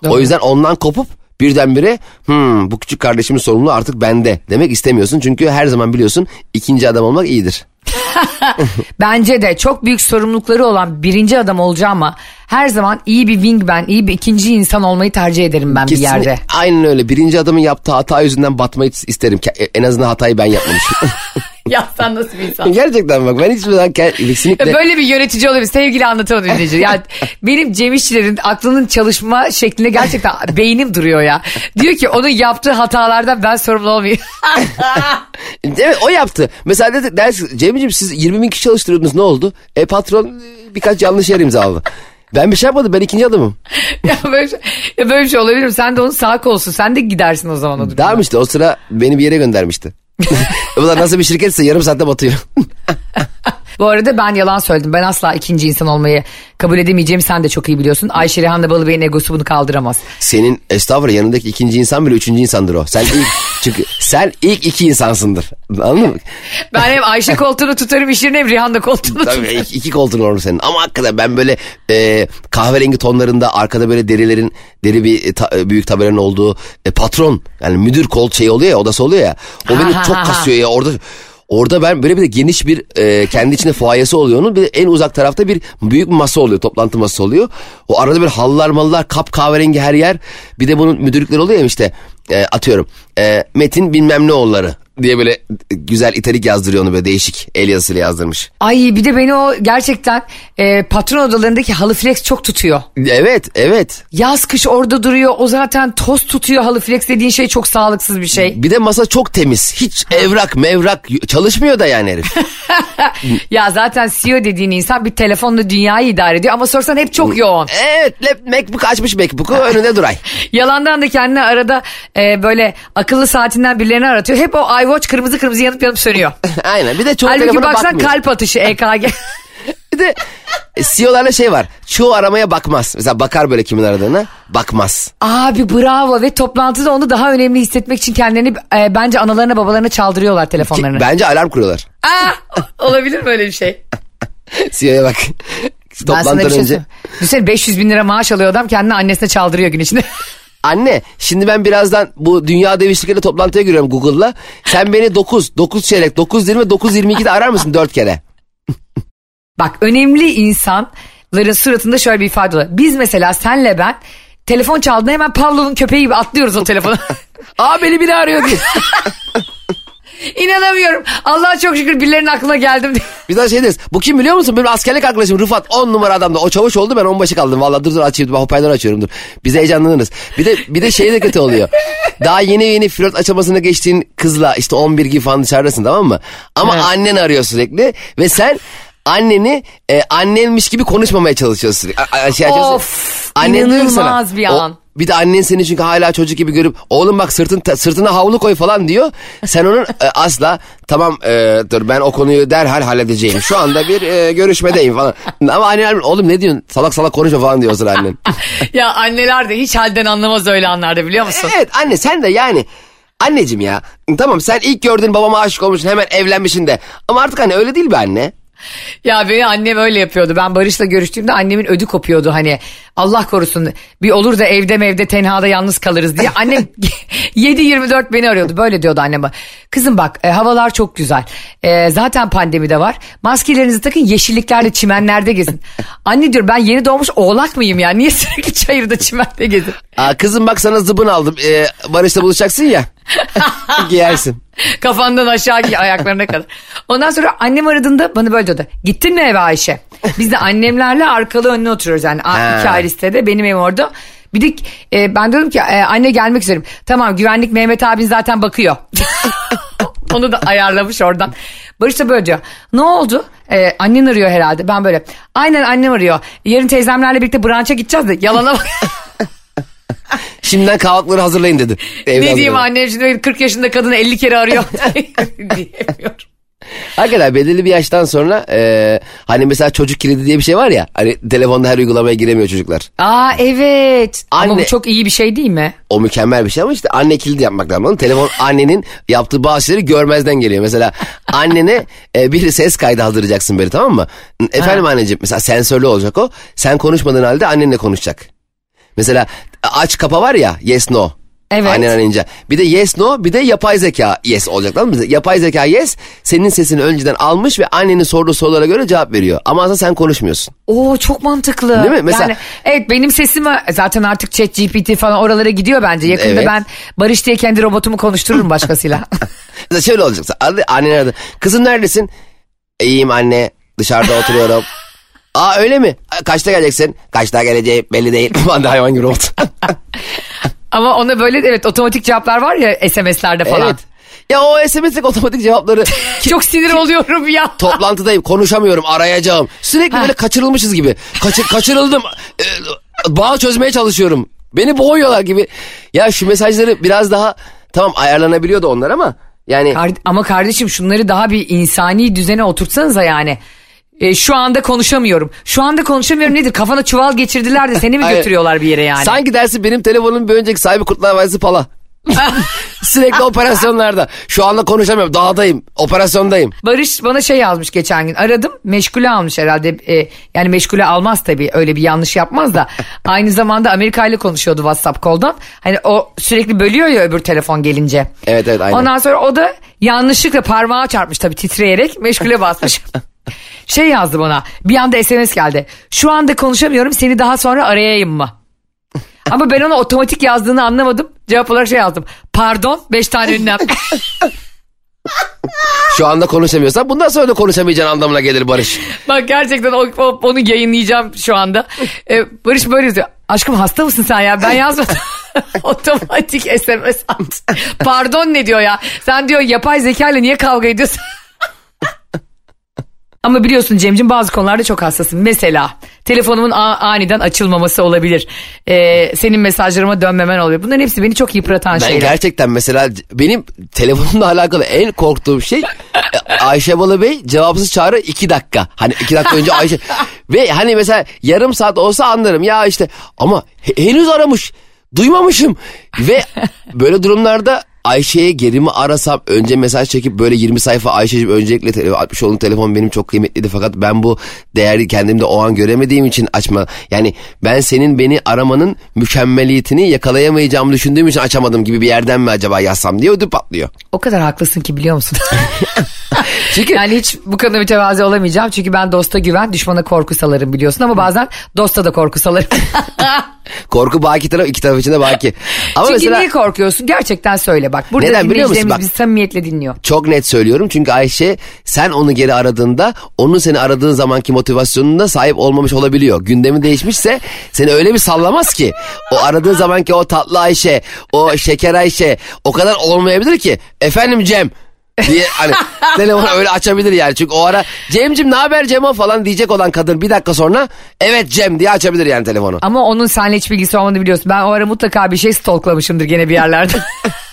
O yüzden ondan kopup birdenbire hmm, bu küçük kardeşimin sorumluluğu artık bende demek istemiyorsun. Çünkü her zaman biliyorsun ikinci adam olmak iyidir. (laughs) Bence de çok büyük sorumlulukları olan birinci adam olacağım ama her zaman iyi bir wingman, iyi bir ikinci insan olmayı tercih ederim ben bir Kesinlikle yerde. Aynen öyle. Birinci adamın yaptığı hata yüzünden batmayı isterim. En azından hatayı ben yapmamışım. (laughs) ya sen nasıl bir insan? Gerçekten bak ben hiçbir zaman ke- kesinlikle... Böyle bir yönetici olabilir. Sevgili anlatamadım dinleyici. Ya benim Cem İşçilerin aklının çalışma şekline gerçekten (laughs) beynim duruyor ya. Diyor ki onun yaptığı hatalardan ben sorumlu olmayayım. (laughs) Evet o yaptı. Mesela dedi, dersin Cemciğim siz 20 bin kişi çalıştırıyordunuz ne oldu? E patron e, birkaç yanlış yer imzaladı. Ben bir şey yapmadım ben ikinci adamım. (laughs) ya, böyle, şey- ya böyle bir şey olabilir mi? Sen de onun sağ kolsun. Sen de gidersin o zaman o. Tamam işte o sıra beni bir yere göndermişti. Bunlar nasıl bir şirketse yarım saatte batıyor. (laughs) Bu arada ben yalan söyledim. Ben asla ikinci insan olmayı kabul edemeyeceğimi sen de çok iyi biliyorsun. Ayşe Rehan'la Balıbey'in egosu bunu kaldıramaz. Senin estağfurullah yanındaki ikinci insan bile üçüncü insandır o. Sen ilk (laughs) çünkü sen ilk iki insansındır. Anladın mı? (laughs) Ben hem Ayşe koltuğunu tutarım iş yerine hem Rihanna koltuğunu Tabii tutarım. iki, iki koltuğun olur senin. Ama hakikaten ben böyle e, kahverengi tonlarında arkada böyle derilerin deri bir e, ta- e, büyük tabelanın olduğu e, patron yani müdür kol şeyi oluyor ya odası oluyor ya. O beni Ha, çok ha, ha. kasıyor ya orada. Orada ben böyle bir de geniş bir e, kendi içinde fuayesi oluyor onun. Bir de en uzak tarafta bir büyük bir masa oluyor. Toplantı masası oluyor. O arada böyle halılar malılar kap kahverengi her yer. Bir de bunun müdürlükleri oluyor ya işte e, atıyorum. E, Metin bilmem ne oğulları diye böyle güzel italik yazdırıyor onu böyle değişik el yazısıyla yazdırmış. Ay bir de beni o gerçekten e, patron odalarındaki halı flex çok tutuyor. Evet evet. Yaz kış orada duruyor. O zaten toz tutuyor halı flex dediğin şey çok sağlıksız bir şey. Bir de masa çok temiz. Hiç evrak mevrak çalışmıyor da yani herif. (laughs) ya zaten CEO dediğin insan bir telefonla dünyayı idare ediyor ama sorsan hep çok yoğun. evet lap- MacBook açmış MacBook'u önünde duray. (laughs) Yalandan da kendine arada e, böyle akıllı saatinden birilerini aratıyor. Hep o iWatch kırmızı kırmızı yanıp yanıp sönüyor. (laughs) Aynen bir de çoğu Halbuki telefona baksan bakmıyor. kalp atışı (laughs) EKG. Bir de e, CEO'larla şey var. Çoğu aramaya bakmaz. Mesela bakar böyle kimin aradığına. Bakmaz. Abi bravo ve toplantıda onu daha önemli hissetmek için kendilerini e, bence analarına babalarına çaldırıyorlar telefonlarını. bence alarm kuruyorlar. Aa, (laughs) olabilir mi öyle bir şey? CEO'ya bak. Ben sana bir Toplantıdan şey önce. söyleyeyim. Düşünsene 500 bin lira maaş alıyor adam kendini annesine çaldırıyor gün içinde. Anne şimdi ben birazdan bu dünya dev işçilikleri toplantıya giriyorum Google'la. Sen beni 9, 9 çeyrek, 9.20, 9.22'de arar mısın 4 kere? (laughs) Bak önemli insanların suratında şöyle bir ifade oluyor. Biz mesela senle ben telefon çaldığında hemen Pavlov'un köpeği gibi atlıyoruz o telefona. (laughs) Aa beni biri arıyor diye. (laughs) İnanamıyorum. Allah'a çok şükür birilerinin aklına geldim diye. (laughs) Bir daha şey deriz. Bu kim biliyor musun? Benim askerlik arkadaşım Rıfat 10 numara adamdı. O çavuş oldu ben onbaşı kaldım. Vallahi dur dur açayım. Ben hoparlör açıyorum dur. Biz heyecanlanırız. Bir de bir de şey de kötü oluyor. Daha yeni yeni flört aşamasına geçtiğin kızla işte 11 gibi falan dışarıdasın tamam mı? Ama Evet. annen arıyor sürekli ve sen anneni e, annenmiş gibi konuşmamaya çalışıyorsun. A- şey. Of, inanılmaz bir O- an. Bir de annen seni çünkü hala çocuk gibi görüp oğlum bak sırtın sırtına havlu koy falan diyor. Sen onun e, asla tamam e, dur ben o konuyu derhal halledeceğim. Şu anda bir e, görüşmedeyim falan. Ama annen oğlum ne diyorsun salak salak konuşma falan diyor o sıra annen. (laughs) ya anneler de hiç halden anlamaz öyle anlarda biliyor musun? Evet anne sen de yani anneciğim ya tamam sen ilk gördüğün babama aşık olmuşsun hemen evlenmişsin de ama artık hani öyle değil be anne. (laughs) Ya beni annem öyle yapıyordu. Ben Barış'la görüştüğümde annemin ödü kopuyordu hani. Allah korusun bir olur da evde evde tenhada yalnız kalırız diye. Annem (laughs) 7-24 beni arıyordu. Böyle diyordu anneme. Kızım bak e, havalar çok güzel. E, zaten pandemi de var. Maskelerinizi takın yeşilliklerde çimenlerde gezin. Anne diyor ben yeni doğmuş oğlak mıyım ya? Niye sürekli çayırda çimende gezin? Aa, kızım bak sana zıbın aldım. Ee, Barış'la buluşacaksın ya. (laughs) Giyersin. Kafandan aşağı giy ayaklarına kadar. Ondan sonra annem aradığında bana böyle diyordu. Gittin mi eve Ayşe? Biz de annemlerle arkalı önüne oturuyoruz yani. Ha. iki ayrı sitede benim evim orada. Bir de e, ben dedim ki e, anne gelmek üzerim. Tamam güvenlik Mehmet abin zaten bakıyor. (laughs) Onu da ayarlamış oradan. Barış da böyle diyor. Ne oldu? Ee, annen arıyor herhalde. Ben böyle. Aynen annem arıyor. Yarın teyzemlerle birlikte branşa gideceğiz de. Yalana bak. (laughs) (laughs) Şimdiden kahvaltıları hazırlayın dedi. Evde ne diyeyim annem şimdi 40 yaşında kadını 50 kere arıyor. (laughs) Diyemiyorum. Hakikaten belirli bir yaştan sonra e, hani mesela çocuk kilidi diye bir şey var ya. Hani telefonda her uygulamaya giremiyor çocuklar. Aa evet. Ama Anne- bu çok iyi bir şey değil mi? O mükemmel bir şey ama işte anne kilidi yapmak lazım. Telefon (laughs) annenin yaptığı bazı şeyleri görmezden geliyor. Mesela annene e, bir ses kaydı hazırlayacaksın böyle tamam mı? Efendim anneciğim mesela sensörlü olacak o. Sen konuşmadığın halde annenle konuşacak. Mesela aç kapa var ya yes no. Evet. Annen arayınca. Bir de yes no bir de yapay zeka yes olacak tamam mı? Yapay zeka yes senin sesini önceden almış ve annenin sorduğu sorulara göre cevap veriyor. Ama aslında sen konuşmuyorsun. Oo çok mantıklı. Değil mi? Mesela- Yani, evet benim sesimi zaten artık chat GPT falan oralara gidiyor bence. Yakında Evet. ben Barış diye kendi robotumu konuştururum başkasıyla. (laughs) Şöyle olacak. Annen aradı. Kızım neredesin? İyiyim anne. Dışarıda oturuyorum. (laughs) Aa öyle mi? Kaçta geleceksin? Kaçta geleceğim belli değil. (laughs) Ben de hayvan gibi oldu. (laughs) Ama ona böyle evet otomatik cevaplar var ya SMS'lerde falan. evet. Ya o SMS'lik otomatik cevapları (laughs) Çok sinir oluyorum ya. toplantıdayım konuşamıyorum arayacağım. Sürekli böyle kaçırılmışız gibi. Kaçır, kaçırıldım. Ee, bağ çözmeye çalışıyorum. Beni boğuyorlar gibi. Ya şu mesajları biraz daha tamam ayarlanabiliyordu onlar ama yani Kar- ama kardeşim şunları daha bir insani düzene oturtsanıza yani. E, şu anda konuşamıyorum. Şu anda konuşamıyorum nedir? Kafana çuval geçirdiler de seni mi götürüyorlar bir yere yani? Sanki dersin benim telefonumun bir önceki sahibi Kurtlar Vadisi Pala. (laughs) Sürekli operasyonlarda. Şu anda konuşamıyorum. Dağdayım. Operasyondayım. Barış bana şey yazmış geçen gün. Aradım. Meşgule almış herhalde. E, yani meşgule almaz tabii. Öyle bir yanlış yapmaz da. Aynı zamanda Amerika ile konuşuyordu WhatsApp koldan. Hani o sürekli bölüyor ya öbür telefon gelince. Evet, evet, aynen. Ondan sonra o da yanlışlıkla parmağı çarpmış tabii titreyerek. Meşgule basmış. (laughs) şey yazdı bana. Bir anda SMS geldi. Şu anda konuşamıyorum. Seni daha sonra arayayım mı? Ama ben ona otomatik yazdığını anlamadım. Cevap olarak şey yazdım. Pardon. Beş tane ünlem. (laughs) Şu anda konuşamıyorsan bundan sonra da konuşamayacağın anlamına gelir Barış. Bak gerçekten o, o- onu yayınlayacağım şu anda. Ee, Barış böyle yazıyor. Aşkım hasta mısın sen ya? Ben yazmadım. (laughs) Otomatik SMS at. Pardon ne diyor ya? Sen diyor yapay zeka ile niye kavga ediyorsun? Ama biliyorsun Cem'cim bazı konularda çok hassasım. Mesela telefonumun a- aniden açılmaması olabilir. Ee, senin mesajlarıma dönmemen olabilir. Bunların hepsi beni çok yıpratan Ben şeyler. gerçekten mesela benim telefonumla (laughs) alakalı en korktuğum şey e, Ayşe Balıbey cevapsız çağrı iki dakika. Hani iki dakika önce Ayşe (laughs) ve hani mesela yarım saat olsa anlarım ya işte ama he- henüz aramış duymamışım ve böyle durumlarda Ayşe'ye geri mi arasam önce mesaj çekip böyle 20 sayfa Ayşe'cim öncelikle tele, atmış olduğun telefon benim çok kıymetliydi fakat ben bu değeri kendimde o an göremediğim için açma. Yani ben senin beni aramanın mükemmeliyetini yakalayamayacağımı düşündüğüm için açamadım gibi bir yerden mi acaba yazsam diye ödü patlıyor. O kadar haklısın ki biliyor musun? (laughs) (laughs) Çünkü yani hiç bu konuda mütevazi olamayacağım. Çünkü ben dosta güven, düşmana korku salarım biliyorsun. Ama bazen dosta da korku salarım. (laughs) korku baki taraf iki taraf için de baki. (laughs) Ama Çünkü mesela niye korkuyorsun? Gerçekten söyle bak. Burada Neden biliyor musun? Bak- bizi samimiyetle dinliyor. çok net söylüyorum çünkü Ayşe sen onu geri aradığında onun seni aradığın zamanki motivasyonuna sahip olmamış olabiliyor. Gündemi değişmişse seni öyle bir sallamaz ki o aradığı zamanki o tatlı Ayşe, o şeker Ayşe o kadar olmayabilir ki. Efendim Cem diye hani (laughs) telefonu öyle açabilir yani. Çünkü o ara Cem'cim ne haber Cemo falan diyecek olan kadın bir dakika sonra evet Cem diye açabilir yani telefonu. Ama onun seninle hiç bilgisi olmadığını biliyorsun. Ben o ara mutlaka bir şey stalklamışımdır gene bir yerlerde.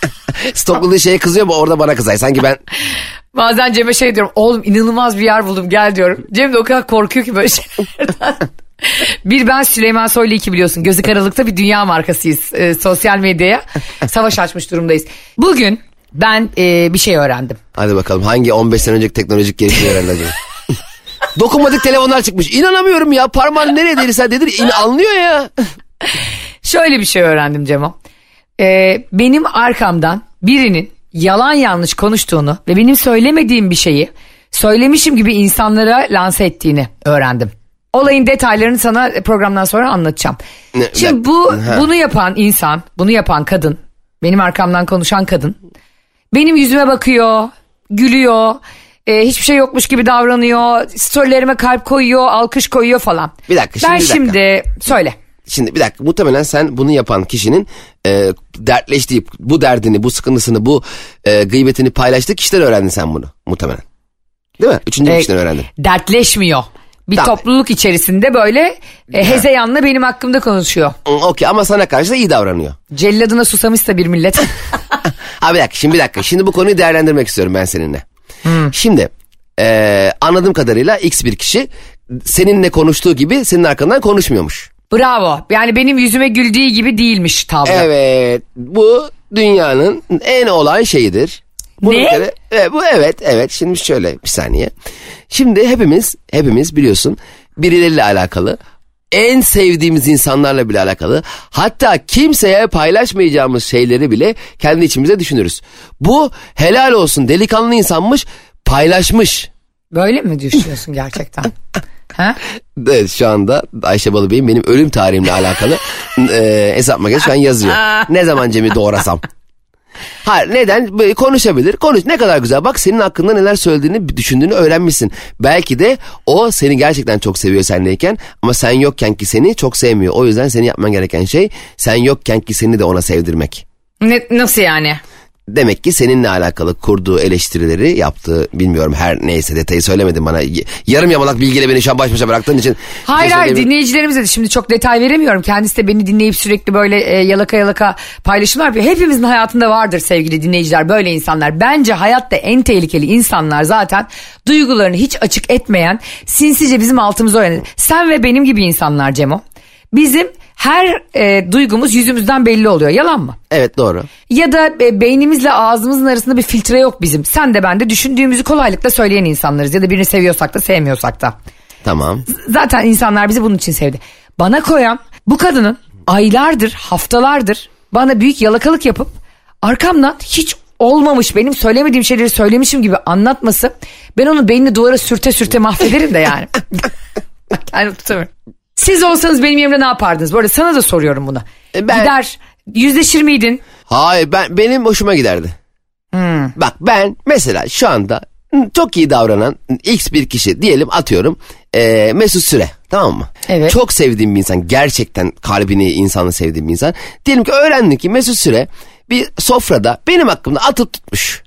(laughs) Stokladığı şeye kızıyor mu orada bana kızay. Sanki ben (laughs) Bazen Cem'e şey diyorum. Oğlum inanılmaz bir yer buldum gel diyorum. Cem de o kadar korkuyor ki böyle şeylerden. bir ben Süleyman Soylu iki biliyorsun. Gözü karalıkta bir dünya markasıyız. Ee, sosyal medyaya savaş açmış durumdayız. Bugün ben e, bir şey öğrendim. hadi bakalım hangi 15 sene önceki teknolojik gelişmeyi öğrendi acaba? (laughs) Dokunmatik telefonlar çıkmış. İnanamıyorum ya parmağın nereye değilse dedir in anlıyor ya. Şöyle bir şey öğrendim Cemo. Ee, benim arkamdan birinin yalan yanlış konuştuğunu ve benim söylemediğim bir şeyi söylemişim gibi insanlara lanse ettiğini öğrendim. Olayın detaylarını sana programdan sonra anlatacağım. Ne- Şimdi bu Ha. bunu yapan insan, bunu yapan kadın, benim arkamdan konuşan kadın benim yüzüme bakıyor, gülüyor, e, hiçbir şey yokmuş gibi davranıyor, storylerime kalp koyuyor, alkış koyuyor falan. Bir dakika, Ben şimdi bir dakika. şimdi söyle. Şimdi bir dakika muhtemelen sen bunu yapan kişinin e, dertleştiği bu derdini, bu sıkıntısını, bu e, gıybetini paylaştığı kişiden öğrendin sen bunu muhtemelen. Değil mi? Üçüncü E, kişiden öğrendin. dertleşmiyor. Bir Tamam. topluluk içerisinde böyle e, hezeyanla benim hakkımda konuşuyor. Hı, Okey ama sana karşı da iyi davranıyor. Celladına susamışsa bir millet. (laughs) Ha bir dakika şimdi bir dakika. Şimdi bu konuyu değerlendirmek istiyorum ben seninle. Hmm. Şimdi e, anladığım kadarıyla X bir kişi seninle konuştuğu gibi senin arkandan konuşmuyormuş. Bravo. Yani benim yüzüme güldüğü gibi değilmiş tavrı. Evet bu dünyanın en olay şeyidir. Bunu Ne? kere- evet, bu evet evet şimdi şöyle bir saniye. Şimdi hepimiz hepimiz biliyorsun birileriyle alakalı en sevdiğimiz insanlarla bile alakalı hatta kimseye paylaşmayacağımız şeyleri bile kendi içimize düşünürüz. Bu helal olsun delikanlı insanmış paylaşmış. Böyle mi düşünüyorsun gerçekten? (laughs) ha? Evet şu anda Ayşe Balıbey'in benim ölüm tarihimle alakalı e, hesap makinesi şu an yazıyor. (laughs) Ne zaman Cem'i doğrasam. Hayır neden? Böyle konuşabilir. Konuş ne kadar güzel. Bak senin hakkında neler söylediğini, düşündüğünü öğrenmişsin. Belki de o seni gerçekten çok seviyor senleyken ama sen yokken ki seni çok sevmiyor. O yüzden senin yapman gereken şey sen yokken ki seni de ona sevdirmek. Ne, nasıl yani? Demek ki seninle alakalı kurduğu eleştirileri yaptığı bilmiyorum her neyse detayı söylemedin bana. Yarım yamalak bilgiyle beni şu an baş başa bıraktığın için. Hayır hayır dinleyicilerimize de şimdi çok detay veremiyorum. Kendisi de beni dinleyip sürekli böyle e, yalaka yalaka paylaşımlar yapıyor. Hepimizin hayatında vardır sevgili dinleyiciler böyle insanlar. Bence hayatta en tehlikeli insanlar zaten duygularını hiç açık etmeyen sinsice bizim altımıza oynayan. Sen ve benim gibi insanlar Cemo. Bizim her e, duygumuz yüzümüzden belli oluyor yalan mı? Evet doğru. Ya da e, beynimizle ağzımızın arasında bir filtre yok bizim. Sen de ben de düşündüğümüzü kolaylıkla söyleyen insanlarız. Ya da birini seviyorsak da sevmiyorsak da. Tamam. Zaten insanlar bizi bunun için sevdi. Bana koyan bu kadının aylardır, haftalardır bana büyük yalakalık yapıp arkamdan hiç olmamış benim söylemediğim şeyleri söylemişim gibi anlatması ben onun beynini duvara sürte sürte mahvederim de yani. (laughs) yani tutamıyorum. Siz olsanız benim yerimde ne yapardınız? Arada sana da soruyorum bunu. E ben- Gider yüzleşir miydin? Hayır ben benim hoşuma giderdi. Hmm. Bak ben mesela şu anda çok iyi davranan X bir kişi diyelim atıyorum e, Mesut Süre tamam mı? Evet. Çok sevdiğim bir insan gerçekten kalbini insanı sevdiğim bir insan. Diyelim ki öğrendim ki Mesut Süre bir sofrada benim hakkımda atıp tutmuş.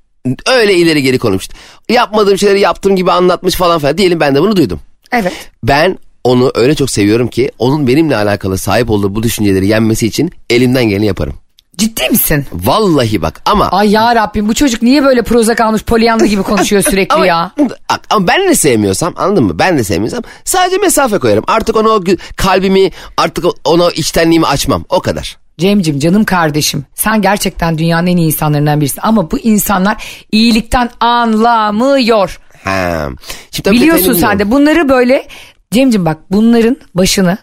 Öyle ileri geri konuşmuş. Yapmadığım şeyleri yaptığım gibi anlatmış falan filan. Diyelim ben de bunu duydum. Evet. Ben onu öyle çok seviyorum ki onun benimle alakalı sahip olduğu bu düşünceleri yenmesi için elimden geleni yaparım. Ciddi misin? Vallahi bak ama Ay ya Rabbim bu çocuk niye böyle proza kalmış polyanlı gibi konuşuyor sürekli (laughs) Ama, ya? Ama ben de sevmiyorsam anladın mı? Ben de sevmiyorsam sadece mesafe koyarım. Artık ona o kalbimi artık ona içtenliğimi açmam. O kadar. Cemcim canım kardeşim sen gerçekten dünyanın en iyi insanlarından birisin ama bu insanlar iyilikten anlamıyor. Ha. Şimdi Biliyorsun sen de bunları böyle Cemcim bak bunların başını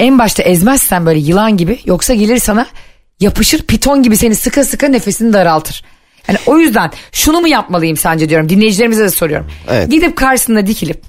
en başta ezmezsen böyle yılan gibi yoksa gelir sana yapışır piton gibi seni sıka sıka nefesini daraltır. Yani o yüzden şunu mu yapmalıyım sence diyorum dinleyicilerimize de soruyorum. Evet. Gidip karşısında dikilip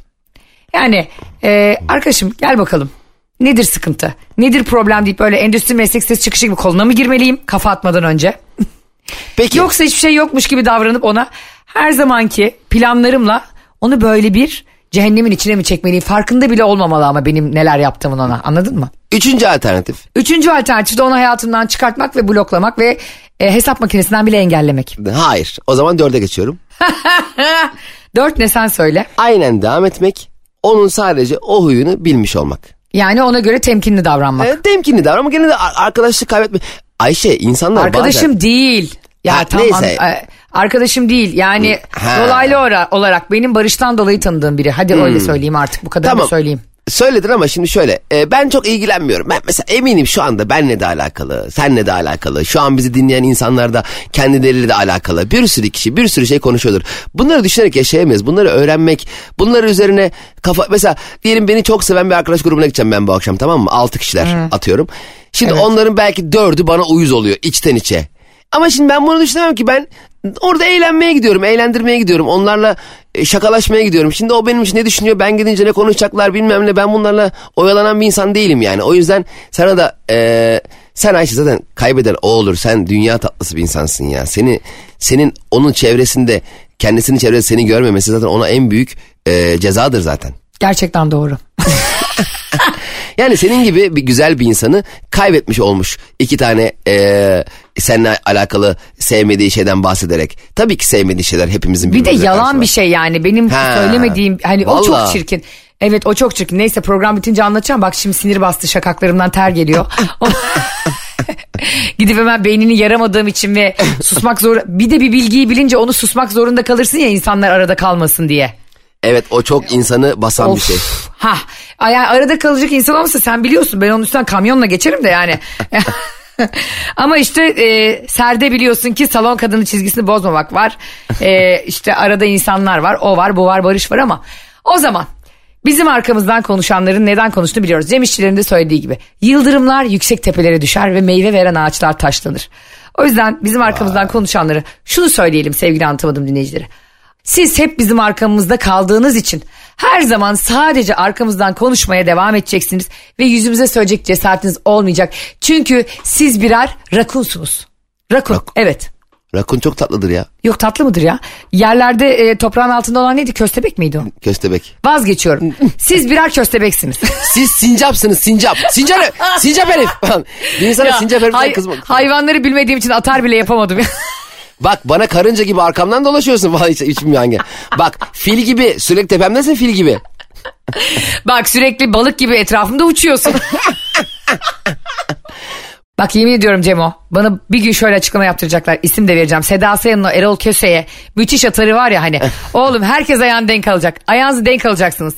yani e, arkadaşım gel bakalım nedir sıkıntı nedir problem deyip böyle endüstri meslek sitesi çıkışı gibi koluna mı girmeliyim kafa atmadan önce. (laughs) Peki. Yoksa hiçbir şey yokmuş gibi davranıp ona her zamanki planlarımla onu böyle bir cehennemin içine mi çekmeliyim? Farkında bile olmamalı ama benim neler yaptığımın ona anladın mı? Üçüncü alternatif. Üçüncü alternatif de onu hayatımdan çıkartmak ve bloklamak ve e, hesap makinesinden bile engellemek. Hayır. O zaman dörde geçiyorum. (laughs) Dört ne sen söyle. Aynen devam etmek. Onun sadece o huyunu bilmiş olmak. Yani ona göre temkinli davranmak. E, temkinli davran ama gene de ar- arkadaşlık kaybetme. Ayşe insanlar Arkadaşım bazen... değil. Ya Ha, tamam. neyse. e, Arkadaşım değil. Yani Ha. dolaylı olarak benim Barış'tan dolayı tanıdığım biri. Hadi öyle söyleyeyim artık bu kadar Tamam. söyleyeyim. Söyledin ama şimdi şöyle e, ben çok ilgilenmiyorum. Ben mesela eminim şu anda benle de alakalı, senle de alakalı. Şu an bizi dinleyen insanlar da kendileriyle de alakalı. Bir sürü kişi bir sürü şey konuşuyordur. Bunları düşünerek yaşayamayız. Bunları öğrenmek, bunları üzerine kafa... Mesela diyelim beni çok seven bir arkadaş grubuna gideceğim ben bu akşam tamam mı? Altı kişiler atıyorum. Şimdi onların belki dördü bana uyuz oluyor içten içe. Ama şimdi ben bunu düşünemem ki ben orada eğlenmeye gidiyorum, eğlendirmeye gidiyorum. Onlarla e, şakalaşmaya gidiyorum. Şimdi o benim için ne düşünüyor, ben gidince ne konuşacaklar bilmem ne. Ben bunlarla oyalanan bir insan değilim yani. O yüzden sana da e, sen Ayşe zaten kaybeden o olur. Sen dünya tatlısı bir insansın ya. Seni senin onun çevresinde kendisinin çevresinde seni görmemesi zaten ona en büyük e, cezadır zaten. Gerçekten doğru. (laughs) Yani senin gibi bir güzel bir insanı kaybetmiş olmuş. iki tane eee seninle alakalı sevmediği şeyden bahsederek. Tabii ki sevmediği şeyler hepimizin Bir de yalan bir şey yani. Benim Ha. söylemediğim hani o Vallahi. çok çirkin. Evet o çok çirkin. Neyse program bitince anlatacağım. Bak şimdi sinir bastı şakaklarımdan ter geliyor. (laughs) Gidip hemen beynini yaramadığım için ve susmak zor. Bir de bir bilgiyi bilince onu susmak zorunda kalırsın ya insanlar arada kalmasın diye. Evet o çok insanı basan bir Of. şey. Ha, yani arada kalacak insan olmasa sen biliyorsun ben onun üstünden kamyonla geçerim de yani. (laughs) (laughs) Ama işte e, serde biliyorsun ki salon kadını çizgisini bozmamak var. E, işte arada insanlar var o var bu var Barış var ama o zaman bizim arkamızdan konuşanların neden konuştuğunu biliyoruz. Cem İşçilerin de söylediği gibi yıldırımlar yüksek tepelere düşer ve meyve veren ağaçlar taşlanır. O yüzden bizim arkamızdan konuşanları şunu söyleyelim sevgili anlatamadım dinleyicileri. Siz hep bizim arkamızda kaldığınız için her zaman sadece arkamızdan konuşmaya devam edeceksiniz ve yüzümüze söyleyecek cesaretiniz olmayacak. Çünkü siz birer rakunsunuz. Rakun Rakun. evet. Rakun çok tatlıdır ya. Yok tatlı mıdır ya? Yerlerde e, toprağın altında olan neydi? Köstebek miydi o? Köstebek. Vazgeçiyorum. Siz birer köstebeksiniz. (laughs) Siz sincapsınız sincap. Sincap, sincap herif. (laughs) bir insana Ya, sincap heriften hay- kızmak. hayvanları bilmediğim için atar bile yapamadım. (laughs) Bak bana karınca gibi arkamdan dolaşıyorsun (laughs) falan hiç, hiç bilmiyorum hangi. Bak fil gibi sürekli tepemdesin fil gibi. Bak sürekli balık gibi etrafımda uçuyorsun. Bak yemin ediyorum Cemo bana bir gün şöyle açıklama yaptıracaklar isim de vereceğim. Seda Sayan'ın o Erol Köse'ye müthiş atarı var ya hani oğlum herkes ayağını denk alacak ayağınızı denk alacaksınız.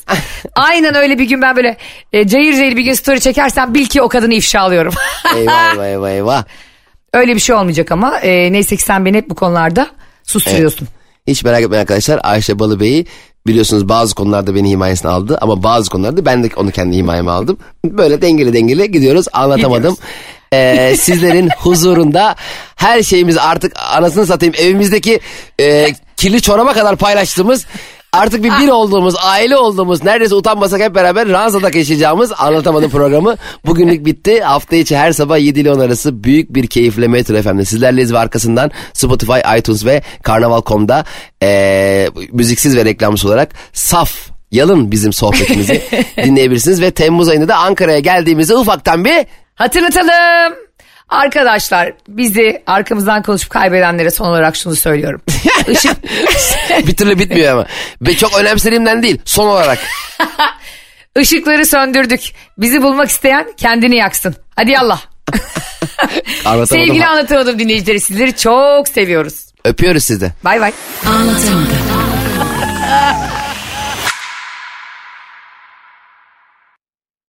Aynen öyle bir gün ben böyle e, cayır cayır bir gün story çekersem bil ki o kadını ifşa alıyorum. Eyvah (laughs) eyvah eyvah. Öyle bir şey olmayacak ama e, neyse ki sen beni hep bu konularda susturuyorsun. Hiç merak etmeyin arkadaşlar Ayşe Balıbey'i biliyorsunuz bazı konularda beni himayesine aldı ama bazı konularda ben de onu kendi himayeme aldım. Böyle dengeli dengeli gidiyoruz anlatamadım. Ee, sizlerin (laughs) huzurunda her şeyimiz artık anasını satayım evimizdeki e, kirli çoraba kadar paylaştığımız artık bir bir olduğumuz aile olduğumuz neredeyse utanmasak hep beraber ranzadak yaşayacağımız anlatamadım programı bugünlük bitti. Hafta içi her sabah 7 ile 10 arası büyük bir keyifle Metro FM'de sizlerleyiz ve arkasından Spotify, iTunes ve Karnaval.com'da e, müziksiz ve reklamsız olarak saf yalın bizim sohbetimizi (laughs) dinleyebilirsiniz ve Temmuz ayında da Ankara'ya geldiğimizde ufaktan bir Hatırlatalım. Arkadaşlar bizi arkamızdan konuşup kaybedenlere son olarak şunu söylüyorum. (laughs) Işık, (laughs) bir türlü bitmiyor ama. Ve çok önemsediğimden değil son olarak. (laughs) Işıkları söndürdük. Bizi bulmak isteyen kendini yaksın. Hadi yallah. Anlatamadım. Sevgili anlatamadım dinleyicileri sizleri çok seviyoruz. Öpüyoruz sizi de. Bay bay. Anlatamadım.